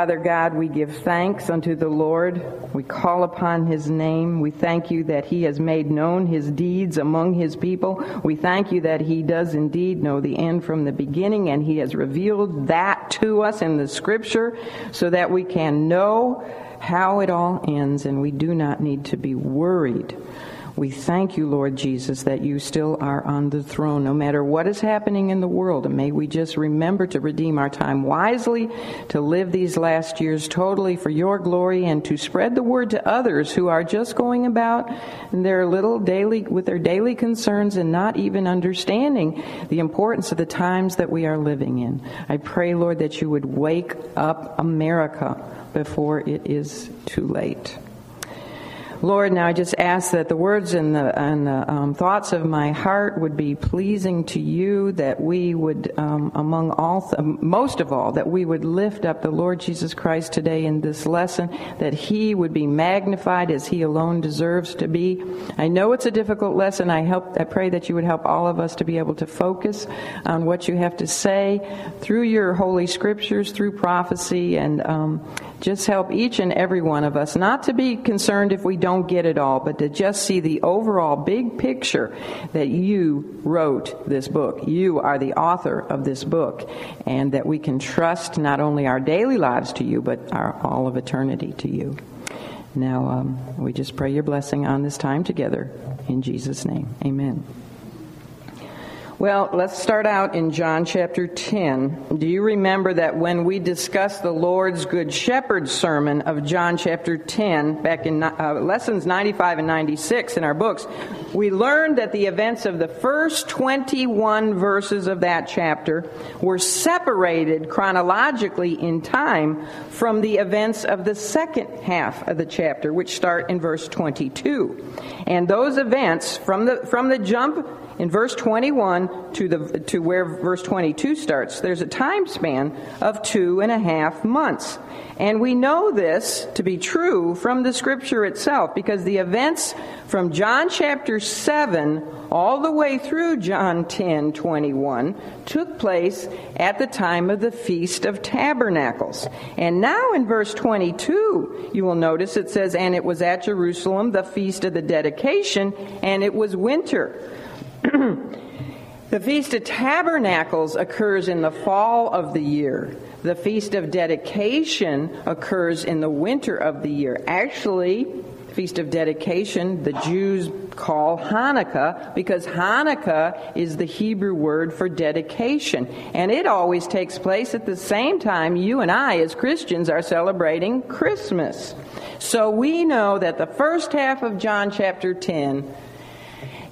Father God, we give thanks unto the Lord. We call upon his name. We thank you that he has made known his deeds among his people. We thank you that he does indeed know the end from the beginning and he has revealed that to us in the scripture so that we can know how it all ends and we do not need to be worried we thank you, Lord Jesus, that you still are on the throne, no matter what is happening in the world. And may we just remember to redeem our time wisely, to live these last years totally for your glory, and to spread the word to others who are just going about their little daily, with their daily concerns and not even understanding the importance of the times that we are living in. I pray, Lord, that you would wake up America before it is too late. Lord, now I just ask that the words and the, and the um, thoughts of my heart would be pleasing to you, that we would, um, among all, th- most of all, that we would lift up the Lord Jesus Christ today in this lesson, that He would be magnified as He alone deserves to be. I know it's a difficult lesson. I help, I pray that you would help all of us to be able to focus on what you have to say through your holy scriptures, through prophecy, and um, just help each and every one of us not to be concerned if we don't get it all, but to just see the overall big picture that you wrote this book. You are the author of this book, and that we can trust not only our daily lives to you, but our, all of eternity to you. Now, um, we just pray your blessing on this time together. In Jesus' name, amen. Well, let's start out in John chapter 10. Do you remember that when we discussed the Lord's Good Shepherd sermon of John chapter 10, back in uh, lessons 95 and 96 in our books, we learned that the events of the first 21 verses of that chapter were separated chronologically in time from the events of the second half of the chapter, which start in verse 22. And those events from the, from the jump in verse 21 to, the, to where verse 22 starts, there's a time span of two and a half months. And we know this to be true from the scripture itself because the events from John chapter 7 all the way through John 10 21 took place at the time of the Feast of Tabernacles. And now in verse 22, you will notice it says, And it was at Jerusalem, the Feast of the Dedication, and it was winter. The Feast of Tabernacles occurs in the fall of the year. The Feast of Dedication occurs in the winter of the year. Actually, Feast of Dedication, the Jews call Hanukkah because Hanukkah is the Hebrew word for dedication. And it always takes place at the same time you and I, as Christians, are celebrating Christmas. So we know that the first half of John chapter 10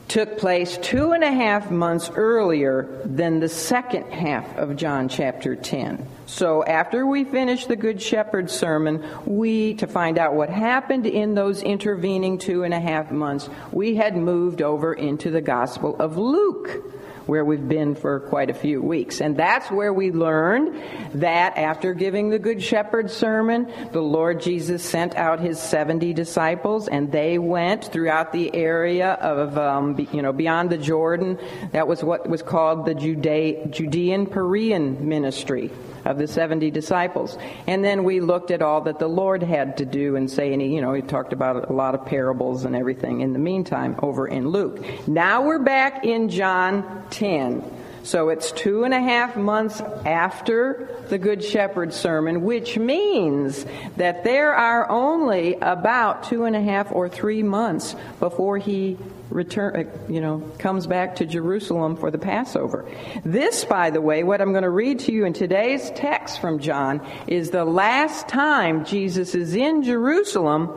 took place two and a half months earlier than the second half of John chapter 10. So after we finished the Good Shepherd sermon, we, to find out what happened in those intervening two and a half months, we had moved over into the Gospel of Luke where we've been for quite a few weeks. And that's where we learned that after giving the Good Shepherd sermon, the Lord Jesus sent out his 70 disciples and they went throughout the area of, um, you know, beyond the Jordan. That was what was called the Judean Perean ministry of the 70 disciples. And then we looked at all that the Lord had to do and say, and he, you know, he talked about a lot of parables and everything in the meantime over in Luke. Now we're back in John 10. So it's two and a half months after the Good Shepherd sermon, which means that there are only about two and a half or three months before he return, uh, you know, comes back to Jerusalem for the Passover. This, by the way, what I'm going to read to you in today's text from John is the last time Jesus is in Jerusalem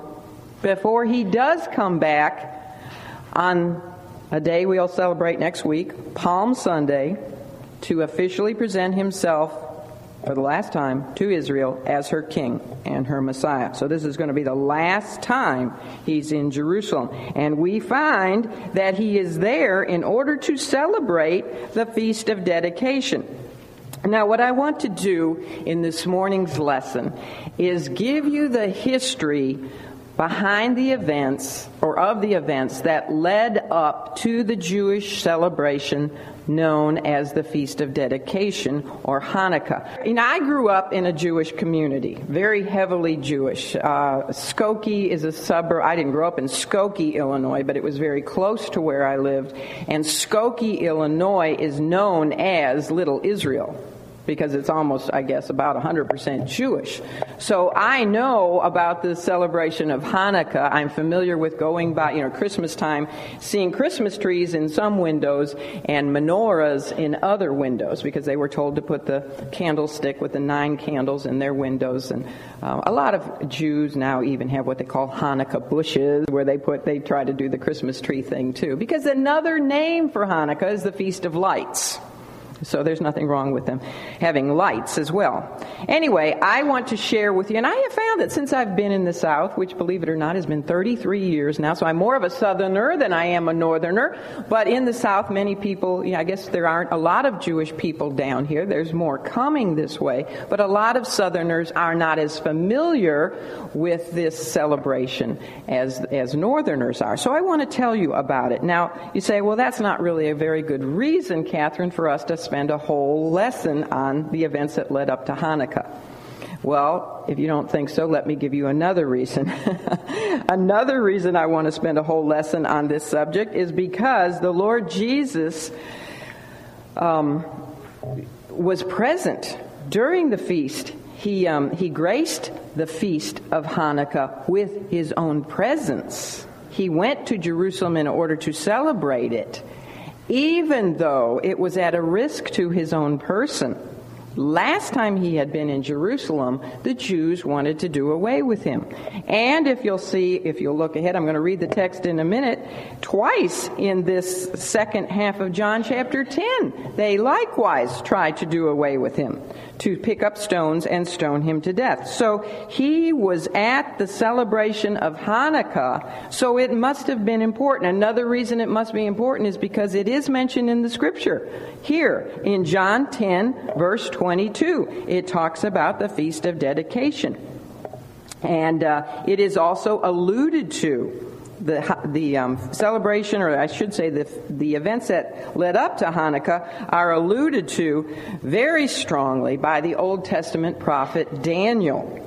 before he does come back on a day we'll celebrate next week, Palm Sunday, to officially present himself for the last time to Israel as her king and her Messiah. So this is going to be the last time he's in Jerusalem. And we find that he is there in order to celebrate the Feast of Dedication. Now, what I want to do in this morning's lesson is give you the history behind the events or of the events that led up to the Jewish celebration known as the Feast of Dedication or Hanukkah. You know, I grew up in a Jewish community, very heavily Jewish. Uh, Skokie is a suburb. I didn't grow up in Skokie, Illinois, but it was very close to where I lived. And Skokie, Illinois is known as Little Israel because it's almost, I guess, about 100% Jewish. So I know about the celebration of Hanukkah. I'm familiar with going by, you know, Christmas time, seeing Christmas trees in some windows and menorahs in other windows because they were told to put the candlestick with the nine candles in their windows. And uh, a lot of Jews now even have what they call Hanukkah bushes where they put, they try to do the Christmas tree thing too. Because another name for Hanukkah is the Feast of Lights. So there's nothing wrong with them having lights as well. Anyway, I want to share with you, and I have found that since I've been in the South, which believe it or not has been 33 years now, so I'm more of a Southerner than I am a Northerner, but in the South, many people, you know, I guess there aren't a lot of Jewish people down here. There's more coming this way, but a lot of Southerners are not as familiar with this celebration as, as Northerners are. So I want to tell you about it. Now, you say, well, that's not really a very good reason, Catherine, for us to spend a whole lesson on the events that led up to Hanukkah. Well, if you don't think so, let me give you another reason. another reason I want to spend a whole lesson on this subject is because the Lord Jesus um, was present during the feast. He, um, he graced the feast of Hanukkah with his own presence. He went to Jerusalem in order to celebrate it even though it was at a risk to his own person. Last time he had been in Jerusalem, the Jews wanted to do away with him. And if you'll see, if you'll look ahead, I'm going to read the text in a minute. Twice in this second half of John chapter 10, they likewise tried to do away with him to pick up stones and stone him to death. So he was at the celebration of Hanukkah, so it must have been important. Another reason it must be important is because it is mentioned in the scripture. Here in John 10, verse 22, it talks about the Feast of Dedication. And uh, it is also alluded to the, the um, celebration, or I should say the, the events that led up to Hanukkah, are alluded to very strongly by the Old Testament prophet Daniel.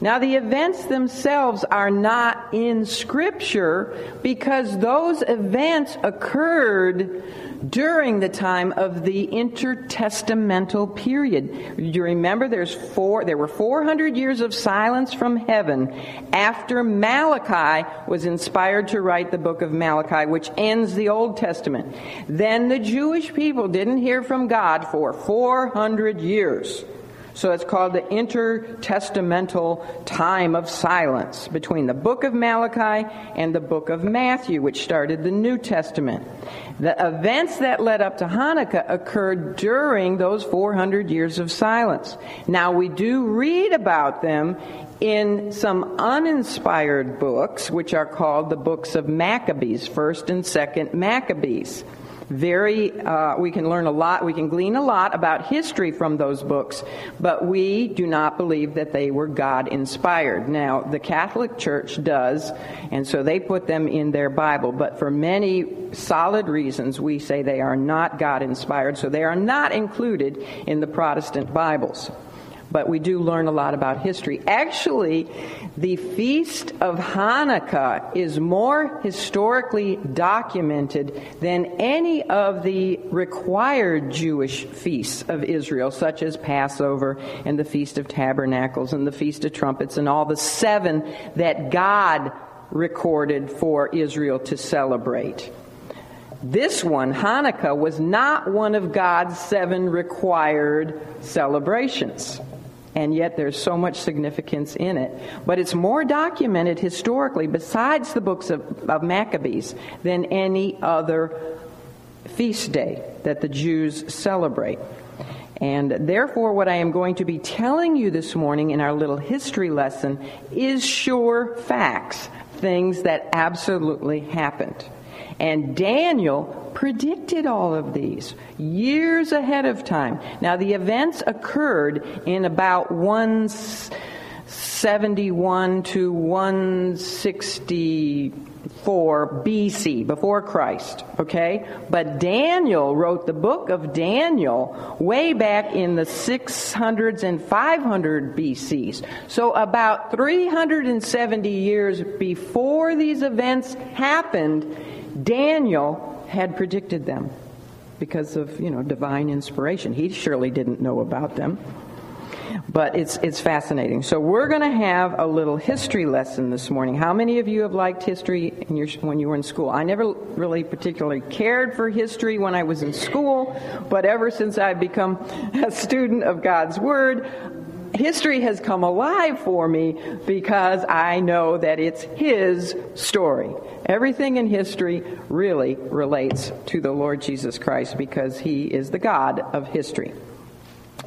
Now, the events themselves are not in Scripture because those events occurred during the time of the intertestamental period. You remember there's four, there were 400 years of silence from heaven after Malachi was inspired to write the book of Malachi, which ends the Old Testament. Then the Jewish people didn't hear from God for 400 years. So it's called the intertestamental time of silence between the book of Malachi and the book of Matthew, which started the New Testament. The events that led up to Hanukkah occurred during those 400 years of silence. Now, we do read about them in some uninspired books, which are called the books of Maccabees, 1st and 2nd Maccabees very, uh, we can learn a lot, we can glean a lot about history from those books, but we do not believe that they were God inspired. Now, the Catholic Church does, and so they put them in their Bible, but for many solid reasons, we say they are not God inspired, so they are not included in the Protestant Bibles but we do learn a lot about history. Actually, the Feast of Hanukkah is more historically documented than any of the required Jewish feasts of Israel, such as Passover and the Feast of Tabernacles and the Feast of Trumpets and all the seven that God recorded for Israel to celebrate. This one, Hanukkah, was not one of God's seven required celebrations and yet there's so much significance in it. But it's more documented historically, besides the books of, of Maccabees, than any other feast day that the Jews celebrate. And therefore, what I am going to be telling you this morning in our little history lesson is sure facts, things that absolutely happened. And Daniel predicted all of these years ahead of time. Now, the events occurred in about 171 to 163 before BC, before Christ, okay? But Daniel wrote the book of Daniel way back in the 600s and 500 BCs. So about 370 years before these events happened, Daniel had predicted them because of, you know, divine inspiration. He surely didn't know about them. But it's, it's fascinating. So we're going to have a little history lesson this morning. How many of you have liked history your, when you were in school? I never really particularly cared for history when I was in school, but ever since I've become a student of God's Word, history has come alive for me because I know that it's His story. Everything in history really relates to the Lord Jesus Christ because He is the God of history.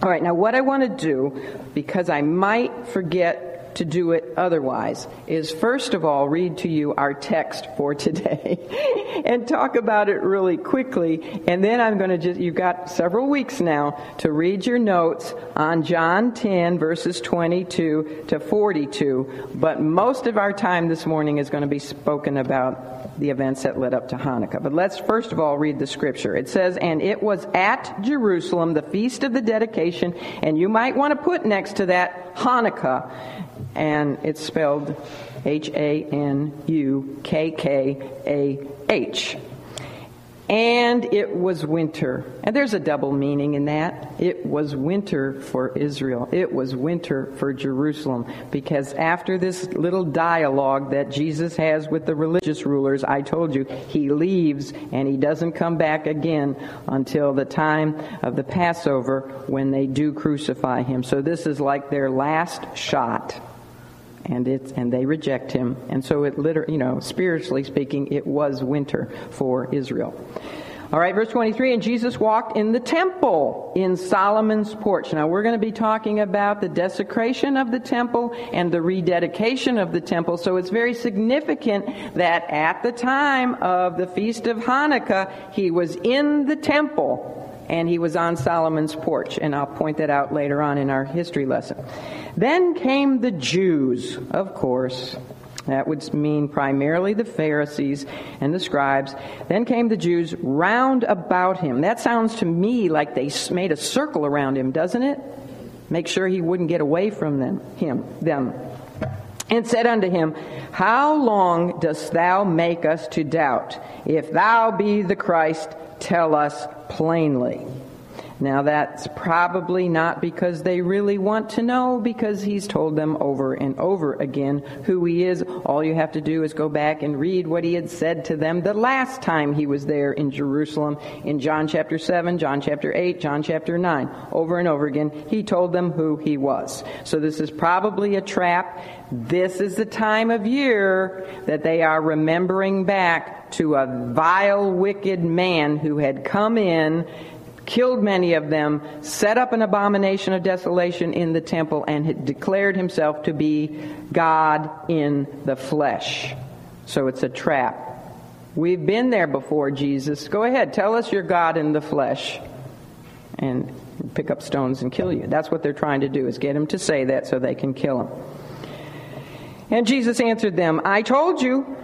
All right, now what I want to do, because I might forget to do it otherwise, is first of all read to you our text for today and talk about it really quickly. And then I'm going to just, you've got several weeks now to read your notes on John 10, verses 22 to 42. But most of our time this morning is going to be spoken about the events that led up to Hanukkah. But let's first of all read the scripture. It says, And it was at Jerusalem, the feast of the dedication, and you might want to put next to that Hanukkah, and it's spelled H A N U K K A H and it was winter. And there's a double meaning in that. It was winter for Israel. It was winter for Jerusalem. Because after this little dialogue that Jesus has with the religious rulers, I told you, he leaves and he doesn't come back again until the time of the Passover when they do crucify him. So this is like their last shot and it's and they reject him. And so it literally you know spiritually speaking it was winter for israel. All right verse 23 and jesus walked in the temple in solomon's porch. Now we're going to be talking about the desecration of the temple and the rededication of the temple. So it's very significant that at the time of the feast of hanukkah he was in the temple and he was on Solomon's porch, and I'll point that out later on in our history lesson. Then came the Jews, of course. That would mean primarily the Pharisees and the scribes. Then came the Jews round about him. That sounds to me like they made a circle around him, doesn't it? Make sure he wouldn't get away from them, him, them. And said unto him, How long dost thou make us to doubt? If thou be the Christ, tell us plainly. Now, that's probably not because they really want to know, because he's told them over and over again who he is. All you have to do is go back and read what he had said to them the last time he was there in Jerusalem in John chapter 7, John chapter 8, John chapter 9. Over and over again, he told them who he was. So this is probably a trap. This is the time of year that they are remembering back to a vile, wicked man who had come in killed many of them, set up an abomination of desolation in the temple, and had declared himself to be God in the flesh. So it's a trap. We've been there before, Jesus. Go ahead, tell us you're God in the flesh. And pick up stones and kill you. That's what they're trying to do, is get him to say that so they can kill him. And Jesus answered them, I told you,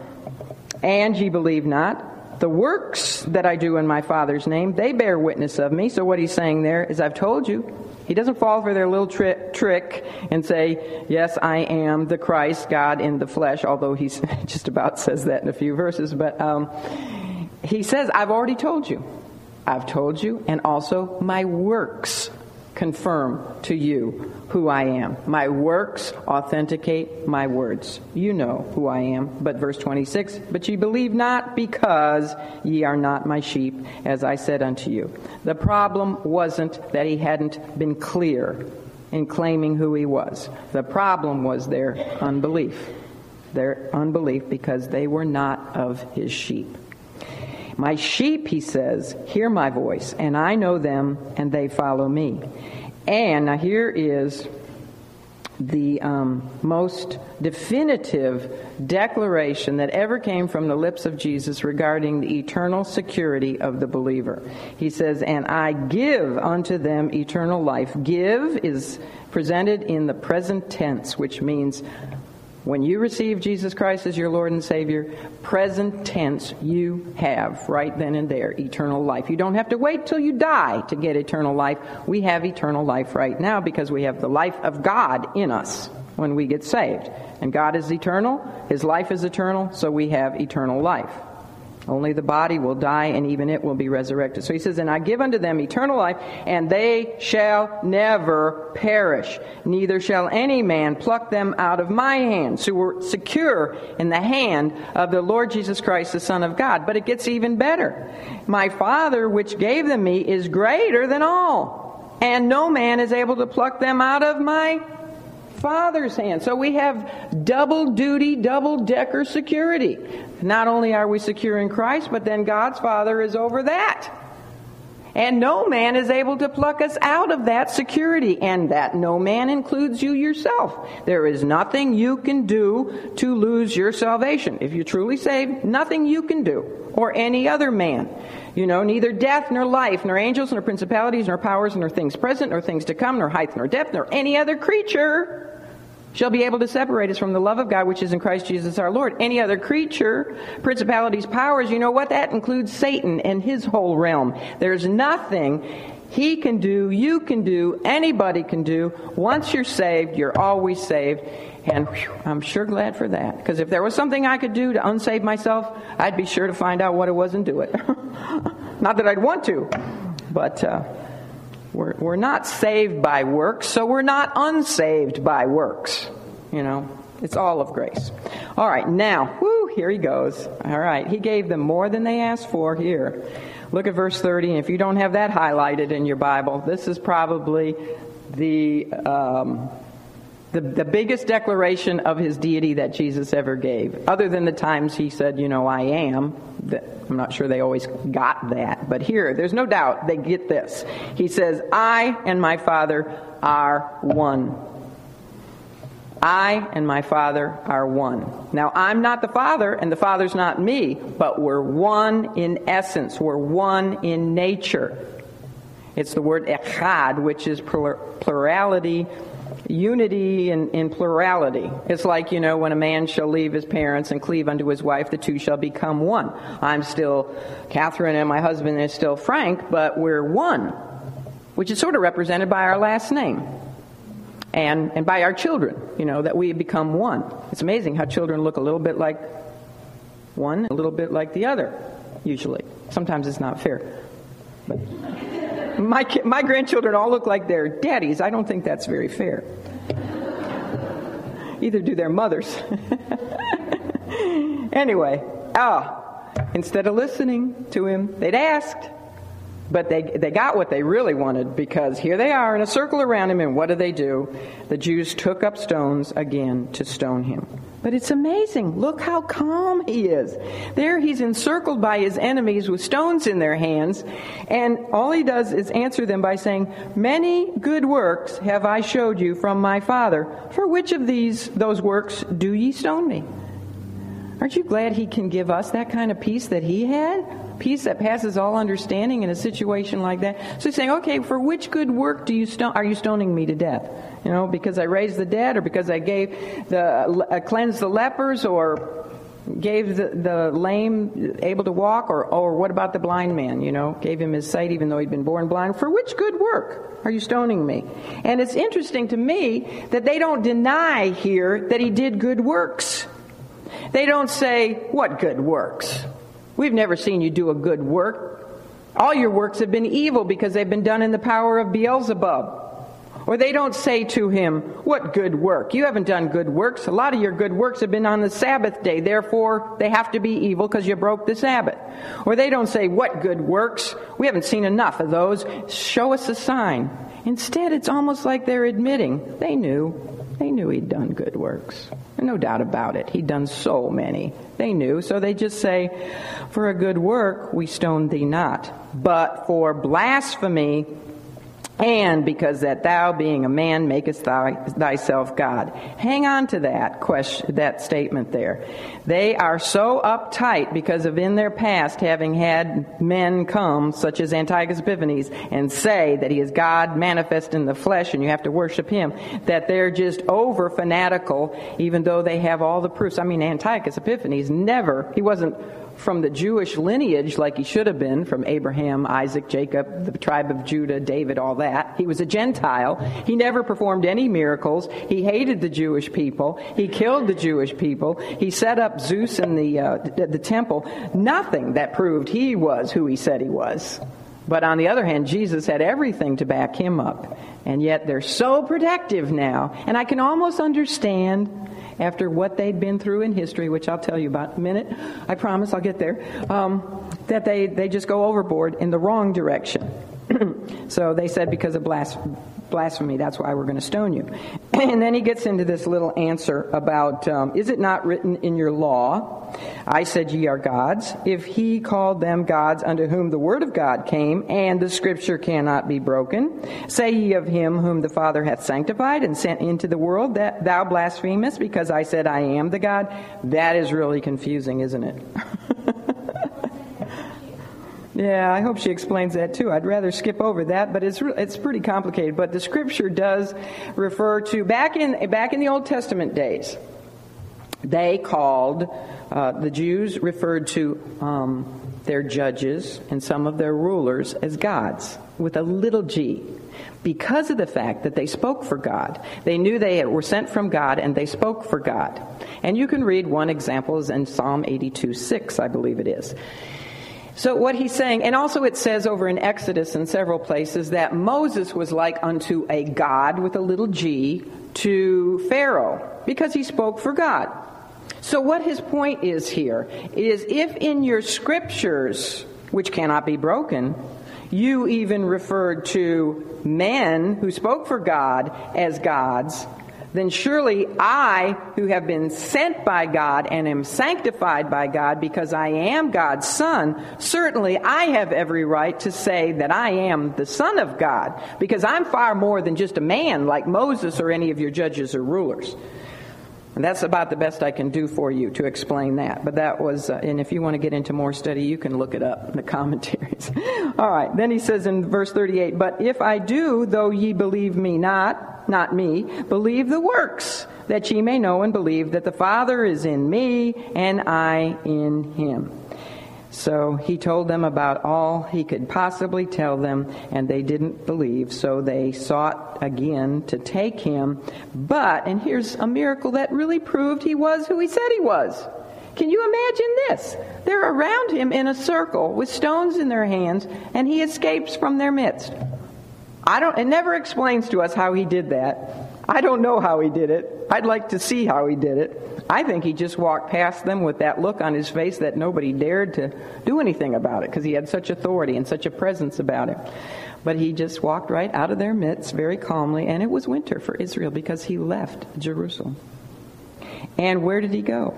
and ye believe not. The works that I do in my Father's name, they bear witness of me. So what he's saying there is, I've told you. He doesn't fall for their little tri- trick and say, Yes, I am the Christ, God in the flesh, although he just about says that in a few verses. But um, he says, I've already told you. I've told you, and also my works confirm to you who I am. My works authenticate my words. You know who I am. But verse 26, but ye believe not because ye are not my sheep, as I said unto you. The problem wasn't that he hadn't been clear in claiming who he was. The problem was their unbelief. Their unbelief because they were not of his sheep. My sheep, he says, hear my voice, and I know them, and they follow me. And now here is the um, most definitive declaration that ever came from the lips of Jesus regarding the eternal security of the believer. He says, And I give unto them eternal life. Give is presented in the present tense, which means When you receive Jesus Christ as your Lord and Savior, present tense, you have right then and there eternal life. You don't have to wait till you die to get eternal life. We have eternal life right now because we have the life of God in us when we get saved. And God is eternal, His life is eternal, so we have eternal life. Only the body will die, and even it will be resurrected. So he says, And I give unto them eternal life, and they shall never perish. Neither shall any man pluck them out of my hand. So we're secure in the hand of the Lord Jesus Christ, the Son of God. But it gets even better. My Father, which gave them me, is greater than all, and no man is able to pluck them out of my Father's hand. So we have double duty, double decker security. Not only are we secure in Christ, but then God's Father is over that. And no man is able to pluck us out of that security, and that no man includes you yourself. There is nothing you can do to lose your salvation. If you're truly saved, nothing you can do, or any other man. You know, neither death, nor life, nor angels, nor principalities, nor powers, nor things present, nor things to come, nor height, nor depth, nor any other creature shall be able to separate us from the love of God which is in Christ Jesus our Lord. Any other creature, principalities, powers, you know what? That includes Satan and his whole realm. There's nothing he can do, you can do, anybody can do. Once you're saved, you're always saved. And whew, I'm sure glad for that. Because if there was something I could do to unsave myself, I'd be sure to find out what it was and do it. Not that I'd want to, but. Uh, we're, we're not saved by works, so we're not unsaved by works. You know, it's all of grace. All right, now, whoo, here he goes. All right, he gave them more than they asked for here. Look at verse 30, and if you don't have that highlighted in your Bible, this is probably the. Um, the, the biggest declaration of his deity that Jesus ever gave, other than the times he said, You know, I am. I'm not sure they always got that. But here, there's no doubt they get this. He says, I and my Father are one. I and my Father are one. Now, I'm not the Father, and the Father's not me, but we're one in essence. We're one in nature. It's the word echad, which is plurality unity in plurality. It's like, you know, when a man shall leave his parents and cleave unto his wife, the two shall become one. I'm still Catherine and my husband is still Frank, but we're one, which is sort of represented by our last name. And, and by our children, you know, that we become one. It's amazing how children look a little bit like one, a little bit like the other, usually. Sometimes it's not fair. But my, my grandchildren all look like their daddies. I don't think that's very fair. Either do their mothers. anyway, ah, instead of listening to him, they'd asked. But they, they got what they really wanted because here they are in a circle around him, and what do they do? The Jews took up stones again to stone him. But it's amazing. Look how calm he is. There he's encircled by his enemies with stones in their hands, and all he does is answer them by saying, Many good works have I showed you from my Father. For which of these, those works, do ye stone me? Aren't you glad he can give us that kind of peace that he had? peace that passes all understanding in a situation like that. So he's saying, okay, for which good work do you stone, are you stoning me to death? You know, because I raised the dead, or because I gave the uh, cleansed the lepers, or gave the, the lame able to walk, or or what about the blind man? You know, gave him his sight even though he'd been born blind. For which good work are you stoning me? And it's interesting to me that they don't deny here that he did good works. They don't say, What good works? We've never seen you do a good work. All your works have been evil because they've been done in the power of Beelzebub. Or they don't say to him, What good work? You haven't done good works. A lot of your good works have been on the Sabbath day. Therefore, they have to be evil because you broke the Sabbath. Or they don't say, What good works? We haven't seen enough of those. Show us a sign. Instead, it's almost like they're admitting they knew. They knew he'd done good works. No doubt about it. He'd done so many. They knew. So they just say, For a good work we stone thee not. But for blasphemy and because that thou being a man makest thy, thyself God. Hang on to that question, that statement there. They are so uptight because of in their past having had men come, such as Antiochus Epiphanes, and say that he is God manifest in the flesh and you have to worship him, that they're just over fanatical, even though they have all the proofs. I mean, Antiochus Epiphanes never, he wasn't from the Jewish lineage like he should have been from Abraham, Isaac, Jacob, the tribe of Judah, David, all that. He was a Gentile. He never performed any miracles. He hated the Jewish people. He killed the Jewish people. He set up Zeus in the, uh, the temple. Nothing that proved he was who he said he was. But on the other hand, Jesus had everything to back him up. And yet they're so protective now. And I can almost understand after what they'd been through in history, which I'll tell you about in a minute. I promise I'll get there. Um, that they, they just go overboard in the wrong direction. so they said because of blasphemy blasphemy. That's why we're going to stone you. And then he gets into this little answer about, um, is it not written in your law? I said, ye are gods. If he called them gods unto whom the word of God came, and the scripture cannot be broken, say ye of him whom the Father hath sanctified and sent into the world that thou blasphemest because I said I am the God. That is really confusing, isn't it? Yeah, I hope she explains that too. I'd rather skip over that, but it's it's pretty complicated. But the scripture does refer to back in back in the Old Testament days. They called uh, the Jews referred to um, their judges and some of their rulers as gods with a little g because of the fact that they spoke for God. They knew they were sent from God and they spoke for God. And you can read one example is in Psalm 82 6, I believe it is. So what he's saying, and also it says over in Exodus in several places that Moses was like unto a God with a little g to Pharaoh because he spoke for God. So what his point is here is if in your scriptures, which cannot be broken, you even referred to men who spoke for God as gods, then surely I, who have been sent by God and am sanctified by God because I am God's son, certainly I have every right to say that I am the son of God because I'm far more than just a man like Moses or any of your judges or rulers. And that's about the best I can do for you to explain that. But that was, uh, and if you want to get into more study, you can look it up in the commentaries. All right. Then he says in verse 38, But if I do, though ye believe me not, not me, believe the works, that ye may know and believe that the Father is in me and I in him. So he told them about all he could possibly tell them, and they didn't believe. So they sought again to take him. But, and here's a miracle that really proved he was who he said he was. Can you imagine this? They're around him in a circle with stones in their hands, and he escapes from their midst. I don't, it never explains to us how he did that. I don't know how he did it. I'd like to see how he did it. I think he just walked past them with that look on his face that nobody dared to do anything about it because he had such authority and such a presence about him. But he just walked right out of their midst very calmly, and it was winter for Israel because he left Jerusalem. And where did he go?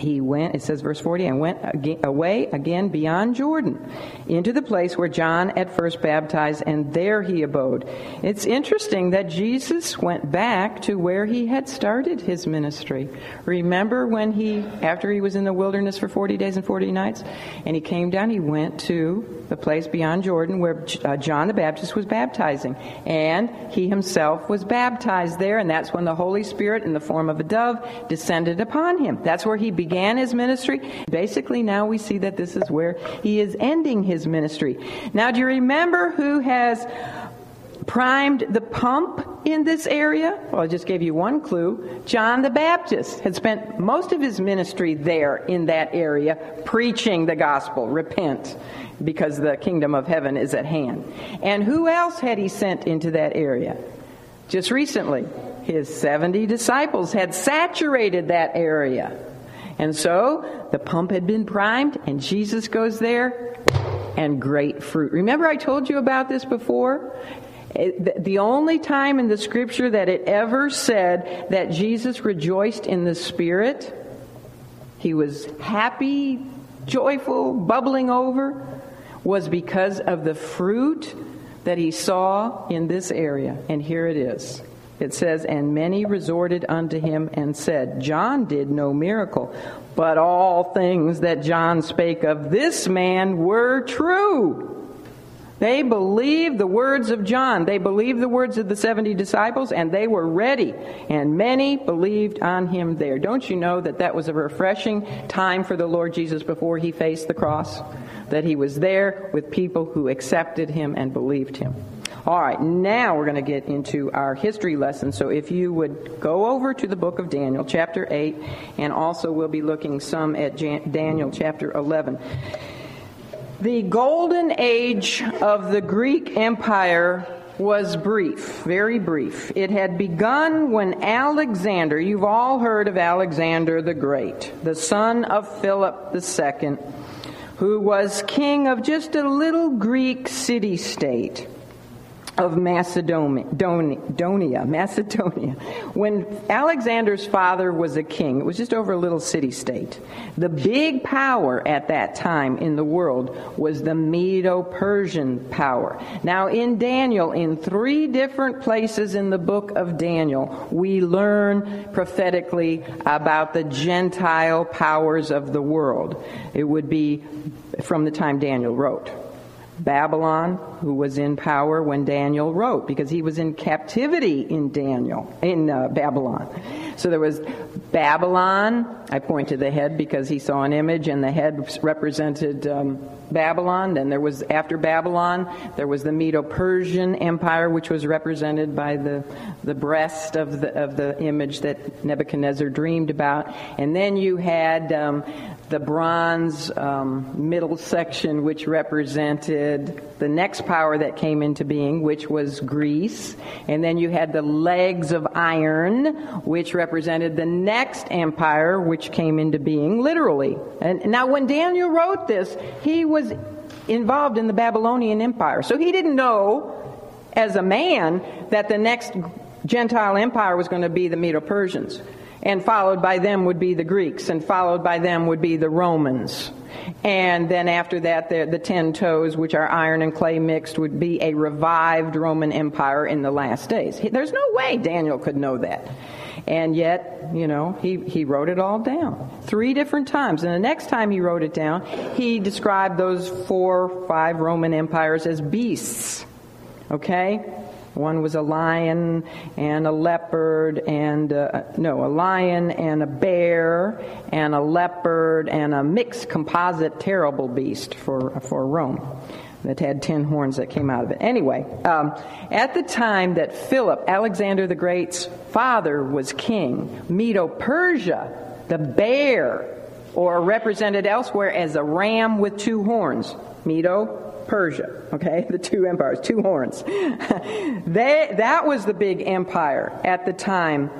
He went, it says verse 40, and went away again beyond Jordan into the place where John at first baptized, and there he abode. It's interesting that Jesus went back to where he had started his ministry. Remember when he, after he was in the wilderness for 40 days and 40 nights, and he came down, he went to the place beyond Jordan where uh, John the Baptist was baptizing. And he himself was baptized there, and that's when the Holy Spirit, in the form of a dove, descended upon him. That's where he began his ministry. Basically, now we see that this is where he is ending his ministry. Now, do you remember who has primed the pump in this area? Well, I just gave you one clue. John the Baptist had spent most of his ministry there in that area preaching the gospel. Repent because the kingdom of heaven is at hand. And who else had he sent into that area? Just recently, his 70 disciples had saturated that area. And so the pump had been primed, and Jesus goes there, and great fruit. Remember, I told you about this before? The only time in the scripture that it ever said that Jesus rejoiced in the Spirit, he was happy, joyful, bubbling over, was because of the fruit that he saw in this area, and here it is. It says, And many resorted unto him and said, John did no miracle, but all things that John spake of this man were true. They believed the words of John. They believed the words of the 70 disciples, and they were ready. And many believed on him there. Don't you know that that was a refreshing time for the Lord Jesus before he faced the cross? That he was there with people who accepted him and believed him. All right, now we're going to get into our history lesson. So if you would go over to the book of Daniel, chapter 8, and also we'll be looking some at Jan- Daniel, chapter 11. The golden age of the Greek Empire was brief, very brief. It had begun when Alexander, you've all heard of Alexander the Great, the son of Philip II, who was king of just a little Greek city state of Macedonia, Macedonia. When Alexander's father was a king, it was just over a little city state. The big power at that time in the world was the Medo Persian power. Now, in Daniel, in three different places in the book of Daniel, we learn prophetically about the Gentile powers of the world. It would be from the time Daniel wrote. Babylon, who was in power when Daniel wrote, because he was in captivity in Daniel, in uh, Babylon. So there was Babylon. I point to the head because he saw an image, and the head represented um, Babylon. Then there was, after Babylon, there was the Medo Persian Empire, which was represented by the, the breast of the, of the image that Nebuchadnezzar dreamed about. And then you had um, the bronze um, middle section, which represented the next power that came into being, which was Greece. And then you had the legs of iron, which represented the next empire, which came into being, literally. And now, when Daniel wrote this, he was involved in the Babylonian Empire. So he didn't know, as a man, that the next Gentile empire was going to be the Medo Persians and followed by them would be the Greeks, and followed by them would be the Romans. And then after that, the, the, ten toes, which are iron and clay mixed, would be a revived Roman Empire in the last days. There's no way Daniel could know that. And yet, you know, he, he wrote it all down three different times. And the next time he wrote it down, he described those four, five Roman empires as beasts. Okay? One was a lion and a leopard and uh, no, a lion and a bear and a leopard and a mixed composite terrible beast for for Rome that had ten horns that came out of it. Anyway, um, at the time that Philip, Alexander the Great's father, was king, Medo Persia, the bear, or represented elsewhere as a ram with two horns, Medo Persia, okay? The two empires, two horns. they, that was the big empire at the time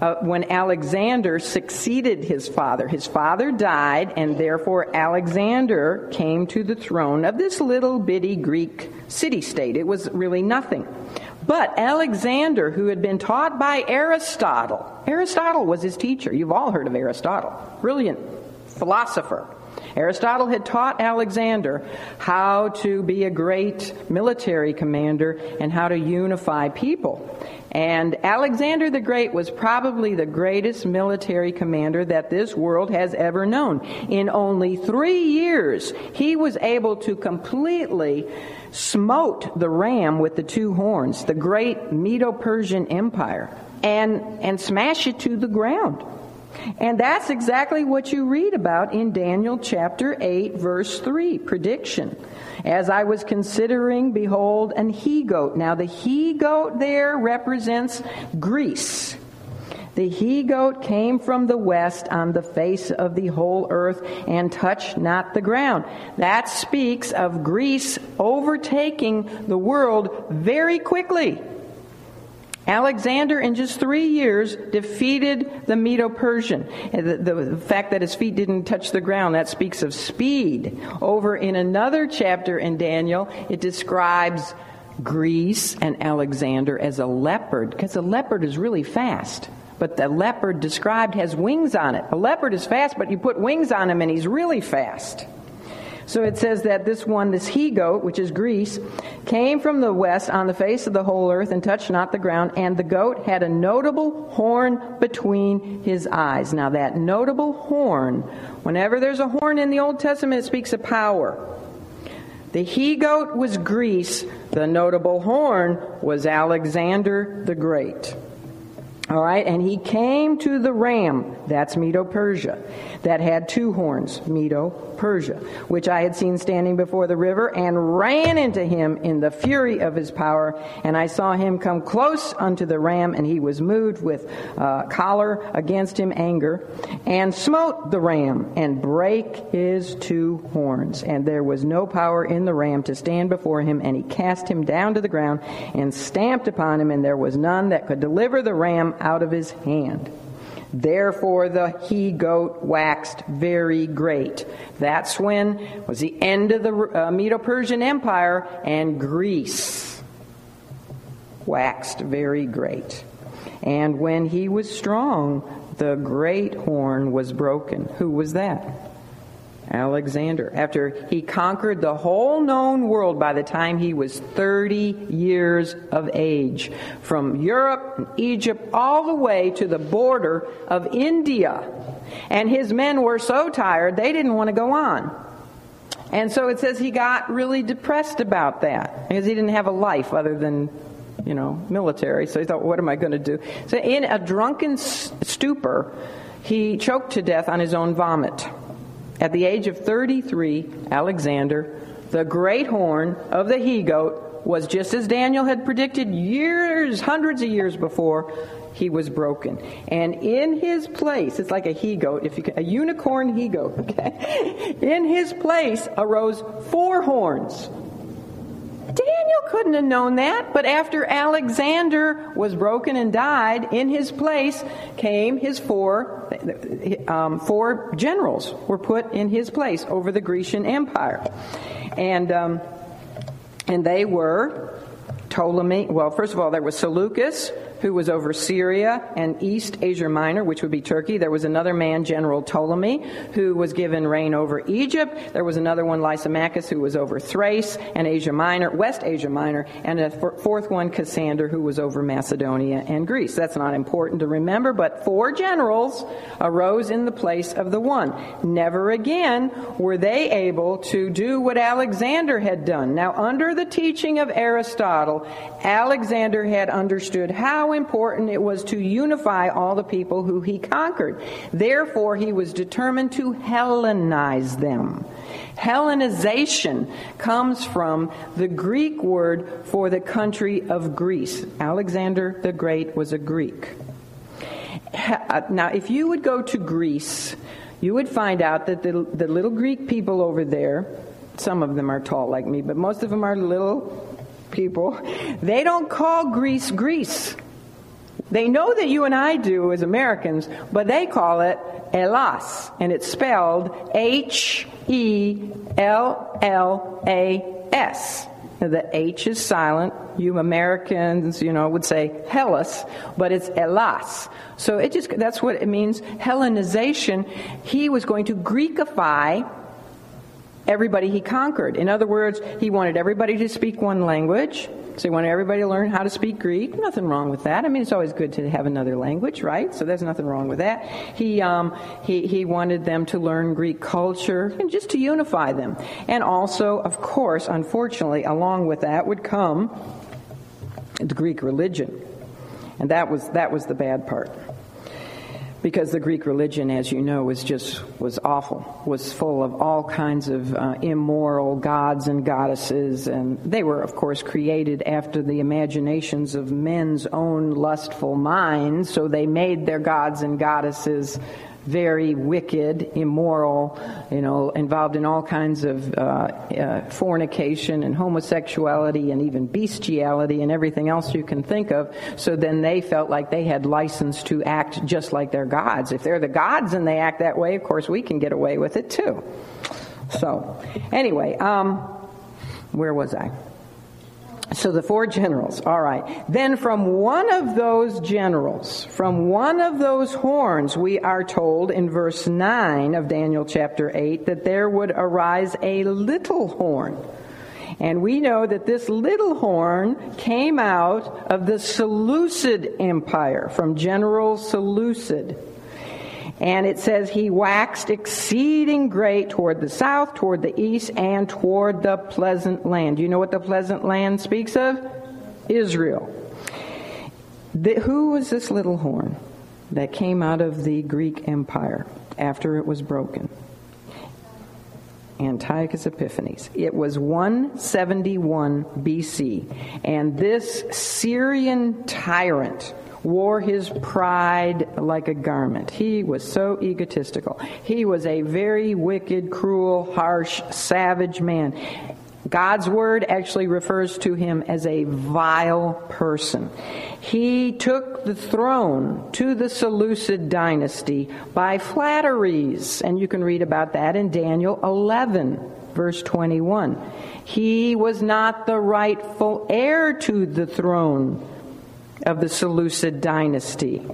uh, when Alexander succeeded his father. His father died, and therefore Alexander came to the throne of this little bitty Greek city state. It was really nothing. But Alexander, who had been taught by Aristotle, Aristotle was his teacher. You've all heard of Aristotle. Brilliant philosopher. Aristotle had taught Alexander how to be a great military commander and how to unify people. And Alexander the Great was probably the greatest military commander that this world has ever known. In only three years, he was able to completely smote the ram with the two horns, the great Medo Persian Empire, and, and smash it to the ground. And that's exactly what you read about in Daniel chapter 8, verse 3, prediction. As I was considering, behold, an he goat. Now, the he goat there represents Greece. The he goat came from the west on the face of the whole earth and touched not the ground. That speaks of Greece overtaking the world very quickly. Alexander, in just three years, defeated the Medo Persian. The, the, fact that his feet didn't touch the ground, that speaks of speed. Over in another chapter in Daniel, it describes Greece and Alexander as a leopard, because a leopard is really fast. But the leopard described has wings on it. A leopard is fast, but you put wings on him and he's really fast. So it says that this one, this he goat, which is Greece, came from the west on the face of the whole earth and touched not the ground, and the goat had a notable horn between his eyes. Now that notable horn, whenever there's a horn in the Old Testament, it speaks of power. The he goat was Greece. The notable horn was Alexander the Great. All right, and he came to the ram, that's Medo Persia, that had two horns, Medo Persia, which I had seen standing before the river, and ran into him in the fury of his power. And I saw him come close unto the ram, and he was moved with uh, choler against him, anger, and smote the ram, and brake his two horns. And there was no power in the ram to stand before him, and he cast him down to the ground, and stamped upon him, and there was none that could deliver the ram out of his hand. Therefore the he goat waxed very great. That's when was the end of the uh, Medo-Persian Empire and Greece waxed very great. And when he was strong, the great horn was broken. Who was that? Alexander, after he conquered the whole known world by the time he was 30 years of age, from Europe and Egypt all the way to the border of India. And his men were so tired, they didn't want to go on. And so it says he got really depressed about that because he didn't have a life other than, you know, military. So he thought, what am I going to do? So in a drunken stupor, he choked to death on his own vomit. At the age of 33, Alexander, the great horn of the he goat, was just as Daniel had predicted years, hundreds of years before, he was broken. And in his place, it's like a he goat, if you can, a unicorn he goat, okay? In his place arose four horns. Daniel couldn't have known that, but after Alexander was broken and died, in his place came his four, um, four generals were put in his place over the Grecian Empire, and um, and they were Ptolemy. Well, first of all, there was Seleucus, who was over Syria and East Asia Minor, which would be Turkey. There was another man, General Ptolemy, who was given reign over Egypt. There was another one, Lysimachus, who was over Thrace and Asia Minor, West Asia Minor, and a fourth one, Cassander, who was over Macedonia and Greece. That's not important to remember, but four generals arose in the place of the one. Never again were they able to do what Alexander had done. Now, under the teaching of Aristotle, Alexander had understood how important it was to unify all the people who he conquered. Therefore, he was determined to Hellenize them. Hellenization comes from the Greek word for the country of Greece. Alexander the Great was a Greek. Uh, now, if you would go to Greece, you would find out that the, the little Greek people over there, some of them are tall like me, but most of them are little people, they don't call Greece Greece. They know that you and I do as Americans, but they call it Elas, and it's spelled H E L L A S. The H is silent. You Americans, you know, would say Hellas, but it's Hellas. So it just, that's what it means. Hellenization. He was going to Greekify everybody he conquered. In other words, he wanted everybody to speak one language. So he wanted everybody to learn how to speak Greek. Nothing wrong with that. I mean, it's always good to have another language, right? So there's nothing wrong with that. He, um, he, he wanted them to learn Greek culture and just to unify them. And also, of course, unfortunately, along with that would come the Greek religion. And that was, that was the bad part because the Greek religion, as you know, was just was awful. Was full of all kinds of uh, immoral gods and goddesses, and they were, of course, created after the imaginations of men's own lustful minds. So they made their gods and goddesses very wicked, immoral, you know, involved in all kinds of uh, uh, fornication and homosexuality and even bestiality and everything else you can think of. So then they felt like they had license to act just like their gods. If they're the gods and they act that way, of course we can get away with it too. So, anyway, um, where was I? So the four generals, all right. Then from one of those generals, from one of those horns, we are told in verse 9 of Daniel chapter 8 that there would arise a little horn. And we know that this little horn came out of the Seleucid Empire, from General Seleucid. And it says, He waxed exceeding great toward the south, toward the east, and toward the pleasant land. You know what the pleasant land speaks of? Israel. The, who was this little horn that came out of the Greek Empire after it was broken? Antiochus Epiphanes. It was 171 BC, and this Syrian tyrant wore his pride like a garment. He was so egotistical. He was a very wicked, cruel, harsh, savage man. God's word actually refers to him as a vile person. He took the throne to the Seleucid dynasty by flatteries, and you can read about that in Daniel 11, verse 21. He was not the rightful heir to the throne of the Seleucid dynasty.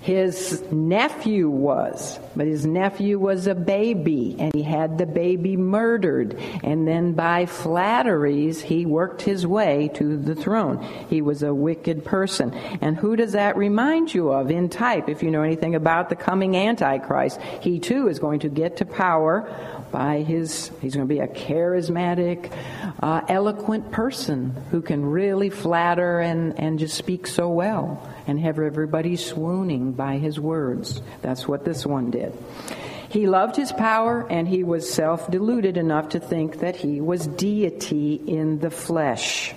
His nephew was, but his nephew was a baby, and he had the baby murdered. And then by flatteries, he worked his way to the throne. He was a wicked person. And who does that remind you of in type, if you know anything about the coming Antichrist? He too is going to get to power by his, he's going to be a charismatic, uh, eloquent person who can really flatter and, and just speak so well and have everybody swooning by his words. That's what this one did. He loved his power and he was self deluded enough to think that he was deity in the flesh.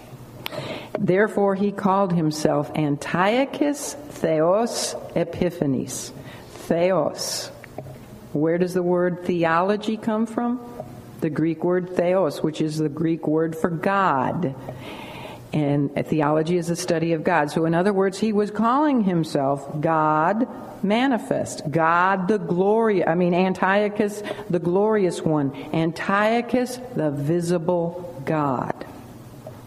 Therefore, he called himself Antiochus Theos Epiphanes. Theos. Where does the word theology come from? The Greek word theos, which is the Greek word for God. And theology is a study of God. So, in other words, he was calling himself God manifest, God the glory. I mean, Antiochus, the glorious one, Antiochus, the visible God.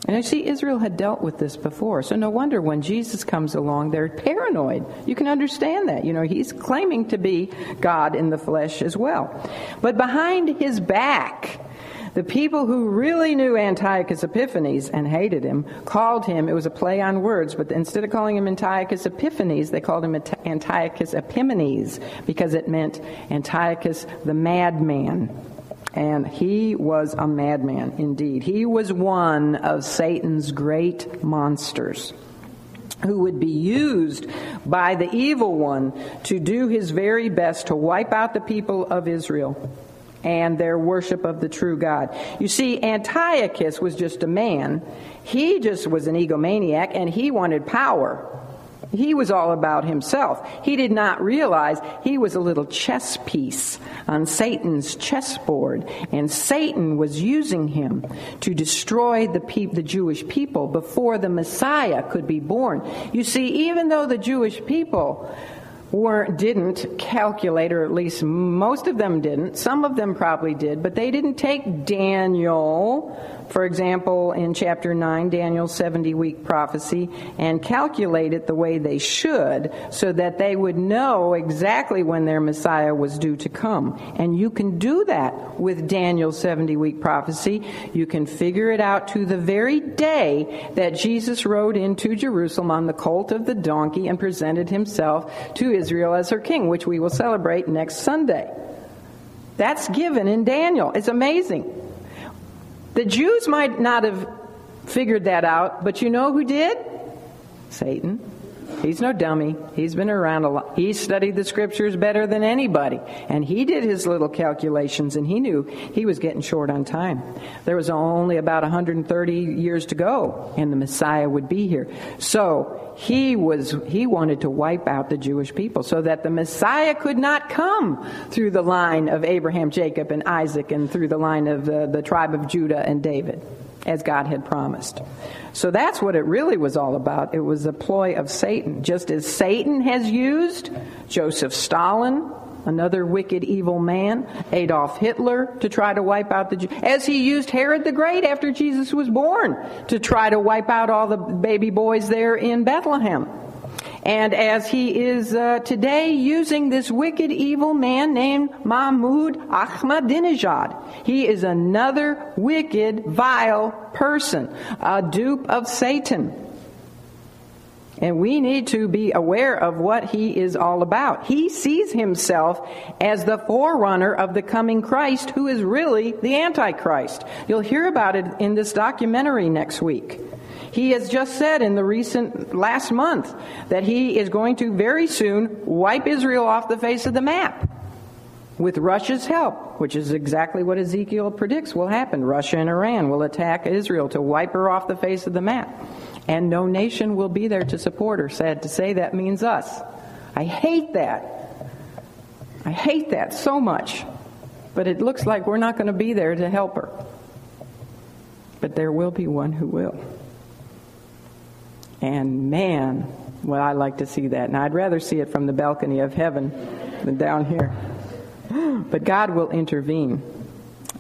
And I see Israel had dealt with this before. So no wonder when Jesus comes along, they're paranoid. You can understand that. You know, he's claiming to be God in the flesh as well. But behind his back, the people who really knew Antiochus Epiphanes and hated him called him, it was a play on words, but instead of calling him Antiochus Epiphanes, they called him Antiochus Epimanes because it meant Antiochus the madman. And he was a madman indeed. He was one of Satan's great monsters who would be used by the evil one to do his very best to wipe out the people of Israel and their worship of the true God. You see, Antiochus was just a man. He just was an egomaniac and he wanted power. He was all about himself. He did not realize he was a little chess piece on Satan's chessboard, and Satan was using him to destroy the, pe- the Jewish people before the Messiah could be born. You see, even though the Jewish people were didn't calculate, or at least most of them didn't. Some of them probably did, but they didn't take Daniel, for example, in chapter 9, Daniel's 70 week prophecy, and calculate it the way they should so that they would know exactly when their Messiah was due to come. And you can do that with Daniel's 70 week prophecy. You can figure it out to the very day that Jesus rode into Jerusalem on the colt of the donkey and presented himself to Israel Israel as her king, which we will celebrate next Sunday. That's given in Daniel. It's amazing. The Jews might not have figured that out, but you know who did? Satan. He's no dummy. He's been around a lot. He studied the scriptures better than anybody. And he did his little calculations and he knew he was getting short on time. There was only about 130 years to go and the Messiah would be here. So he was, he wanted to wipe out the Jewish people so that the Messiah could not come through the line of Abraham, Jacob, and Isaac and through the line of the, the tribe of Judah and David as God had promised. So that's what it really was all about. It was a ploy of Satan. Just as Satan has used Joseph Stalin another wicked, evil man, Adolf Hitler, to try to wipe out the Jews, as he used Herod the Great after Jesus was born to try to wipe out all the baby boys there in Bethlehem. And as he is uh, today using this wicked, evil man named Mahmoud Ahmadinejad. He is another wicked, vile person, a dupe of Satan. And we need to be aware of what he is all about. He sees himself as the forerunner of the coming Christ, who is really the Antichrist. You'll hear about it in this documentary next week. He has just said in the recent last month that he is going to very soon wipe Israel off the face of the map with Russia's help, which is exactly what Ezekiel predicts will happen. Russia and Iran will attack Israel to wipe her off the face of the map. And no nation will be there to support her. Sad to say, that means us. I hate that. I hate that so much. But it looks like we're not going to be there to help her. But there will be one who will. And man, well, I like to see that. And I'd rather see it from the balcony of heaven than down here. But God will intervene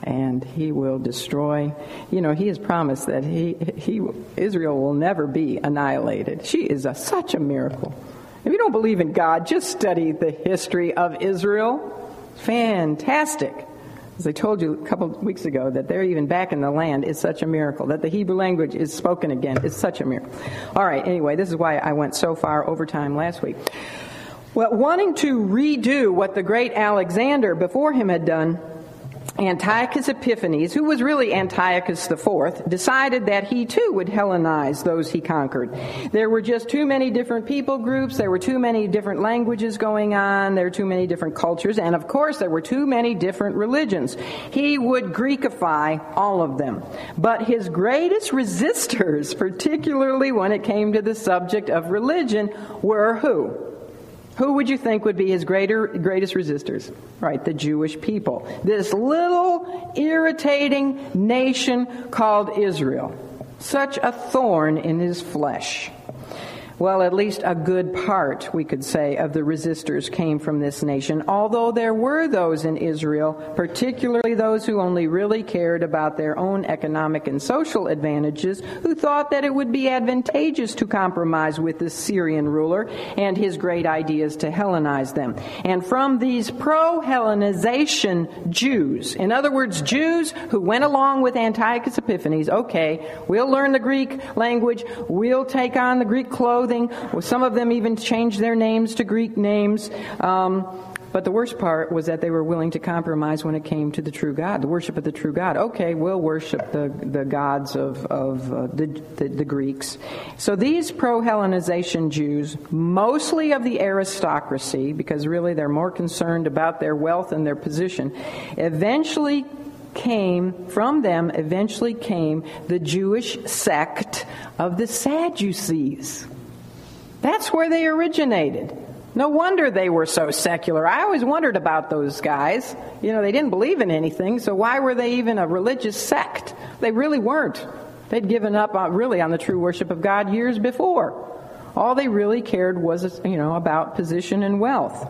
and he will destroy. You know, he has promised that he, he Israel will never be annihilated. She is a, such a miracle. If you don't believe in God, just study the history of Israel. Fantastic. As I told you a couple weeks ago, that they're even back in the land is such a miracle. That the Hebrew language is spoken again is such a miracle. All right, anyway, this is why I went so far over time last week. Well, wanting to redo what the great Alexander before him had done, Antiochus Epiphanes, who was really Antiochus IV, decided that he too would Hellenize those he conquered. There were just too many different people groups, there were too many different languages going on, there were too many different cultures, and of course there were too many different religions. He would Greekify all of them. But his greatest resistors, particularly when it came to the subject of religion, were who? Who would you think would be his greater, greatest resistors? Right, the Jewish people. This little irritating nation called Israel. Such a thorn in his flesh. Well, at least a good part, we could say, of the resistors came from this nation, although there were those in Israel, particularly those who only really cared about their own economic and social advantages, who thought that it would be advantageous to compromise with the Syrian ruler and his great ideas to Hellenize them. And from these pro Hellenization Jews, in other words, Jews who went along with Antiochus Epiphanes, okay, we'll learn the Greek language, we'll take on the Greek clothes clothing. Some of them even changed their names to Greek names. Um, but the worst part was that they were willing to compromise when it came to the true God, the worship of the true God. Okay, we'll worship the, the gods of, of uh, the, the, the Greeks. So these pro Hellenization Jews, mostly of the aristocracy, because really they're more concerned about their wealth and their position, eventually came, from them eventually came the Jewish sect of the Sadducees. That's where they originated. No wonder they were so secular. I always wondered about those guys. You know, they didn't believe in anything, so why were they even a religious sect? They really weren't. They'd given up on, really on the true worship of God years before. All they really cared was, you know, about position and wealth.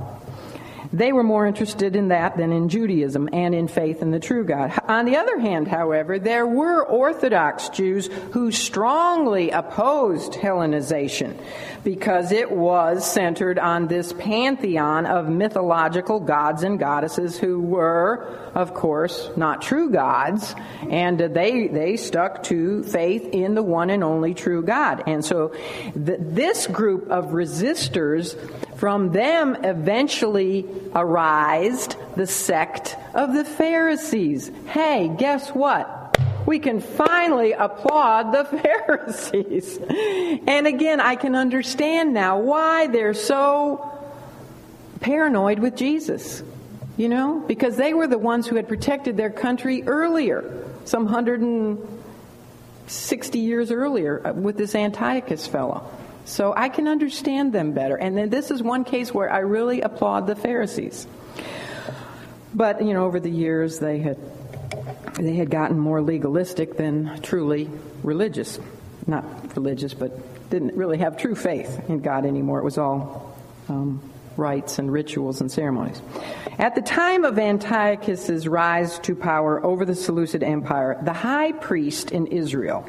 They were more interested in that than in Judaism and in faith in the true God. On the other hand, however, there were Orthodox Jews who strongly opposed Hellenization because it was centered on this pantheon of mythological gods and goddesses who were, of course, not true gods, and they, they stuck to faith in the one and only true God. And so th- this group of resistors from them eventually arised the sect of the Pharisees. Hey, guess what? We can finally applaud the Pharisees. And again, I can understand now why they're so paranoid with Jesus. You know, because they were the ones who had protected their country earlier, some 160 years earlier, uh, with this Antiochus fellow. So I can understand them better. And then this is one case where I really applaud the Pharisees. But, you know, over the years they had they had gotten more legalistic than truly religious. Not religious, but didn't really have true faith in God anymore. It was all um, rites and rituals and ceremonies. At the time of Antiochus's rise to power over the Seleucid Empire, the high priest in Israel.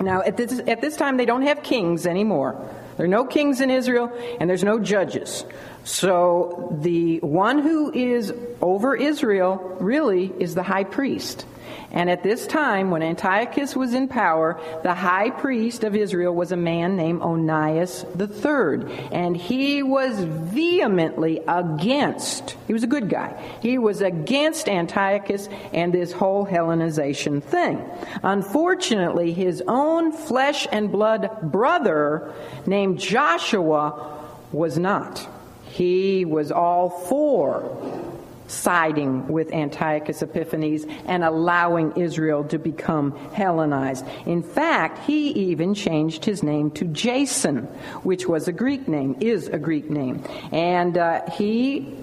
Now, at this, at this time, they don't have kings anymore. There are no kings in Israel, and there's no judges. So the one who is over Israel really is the high priest. And at this time, when Antiochus was in power, the high priest of Israel was a man named Onias III. And he was vehemently against, he was a good guy, he was against Antiochus and this whole Hellenization thing. Unfortunately, his own flesh and blood brother named Joshua was not. He was all for siding with Antiochus Epiphanes and allowing Israel to become Hellenized. In fact, he even changed his name to Jason, which was a Greek name, is a Greek name. And uh, he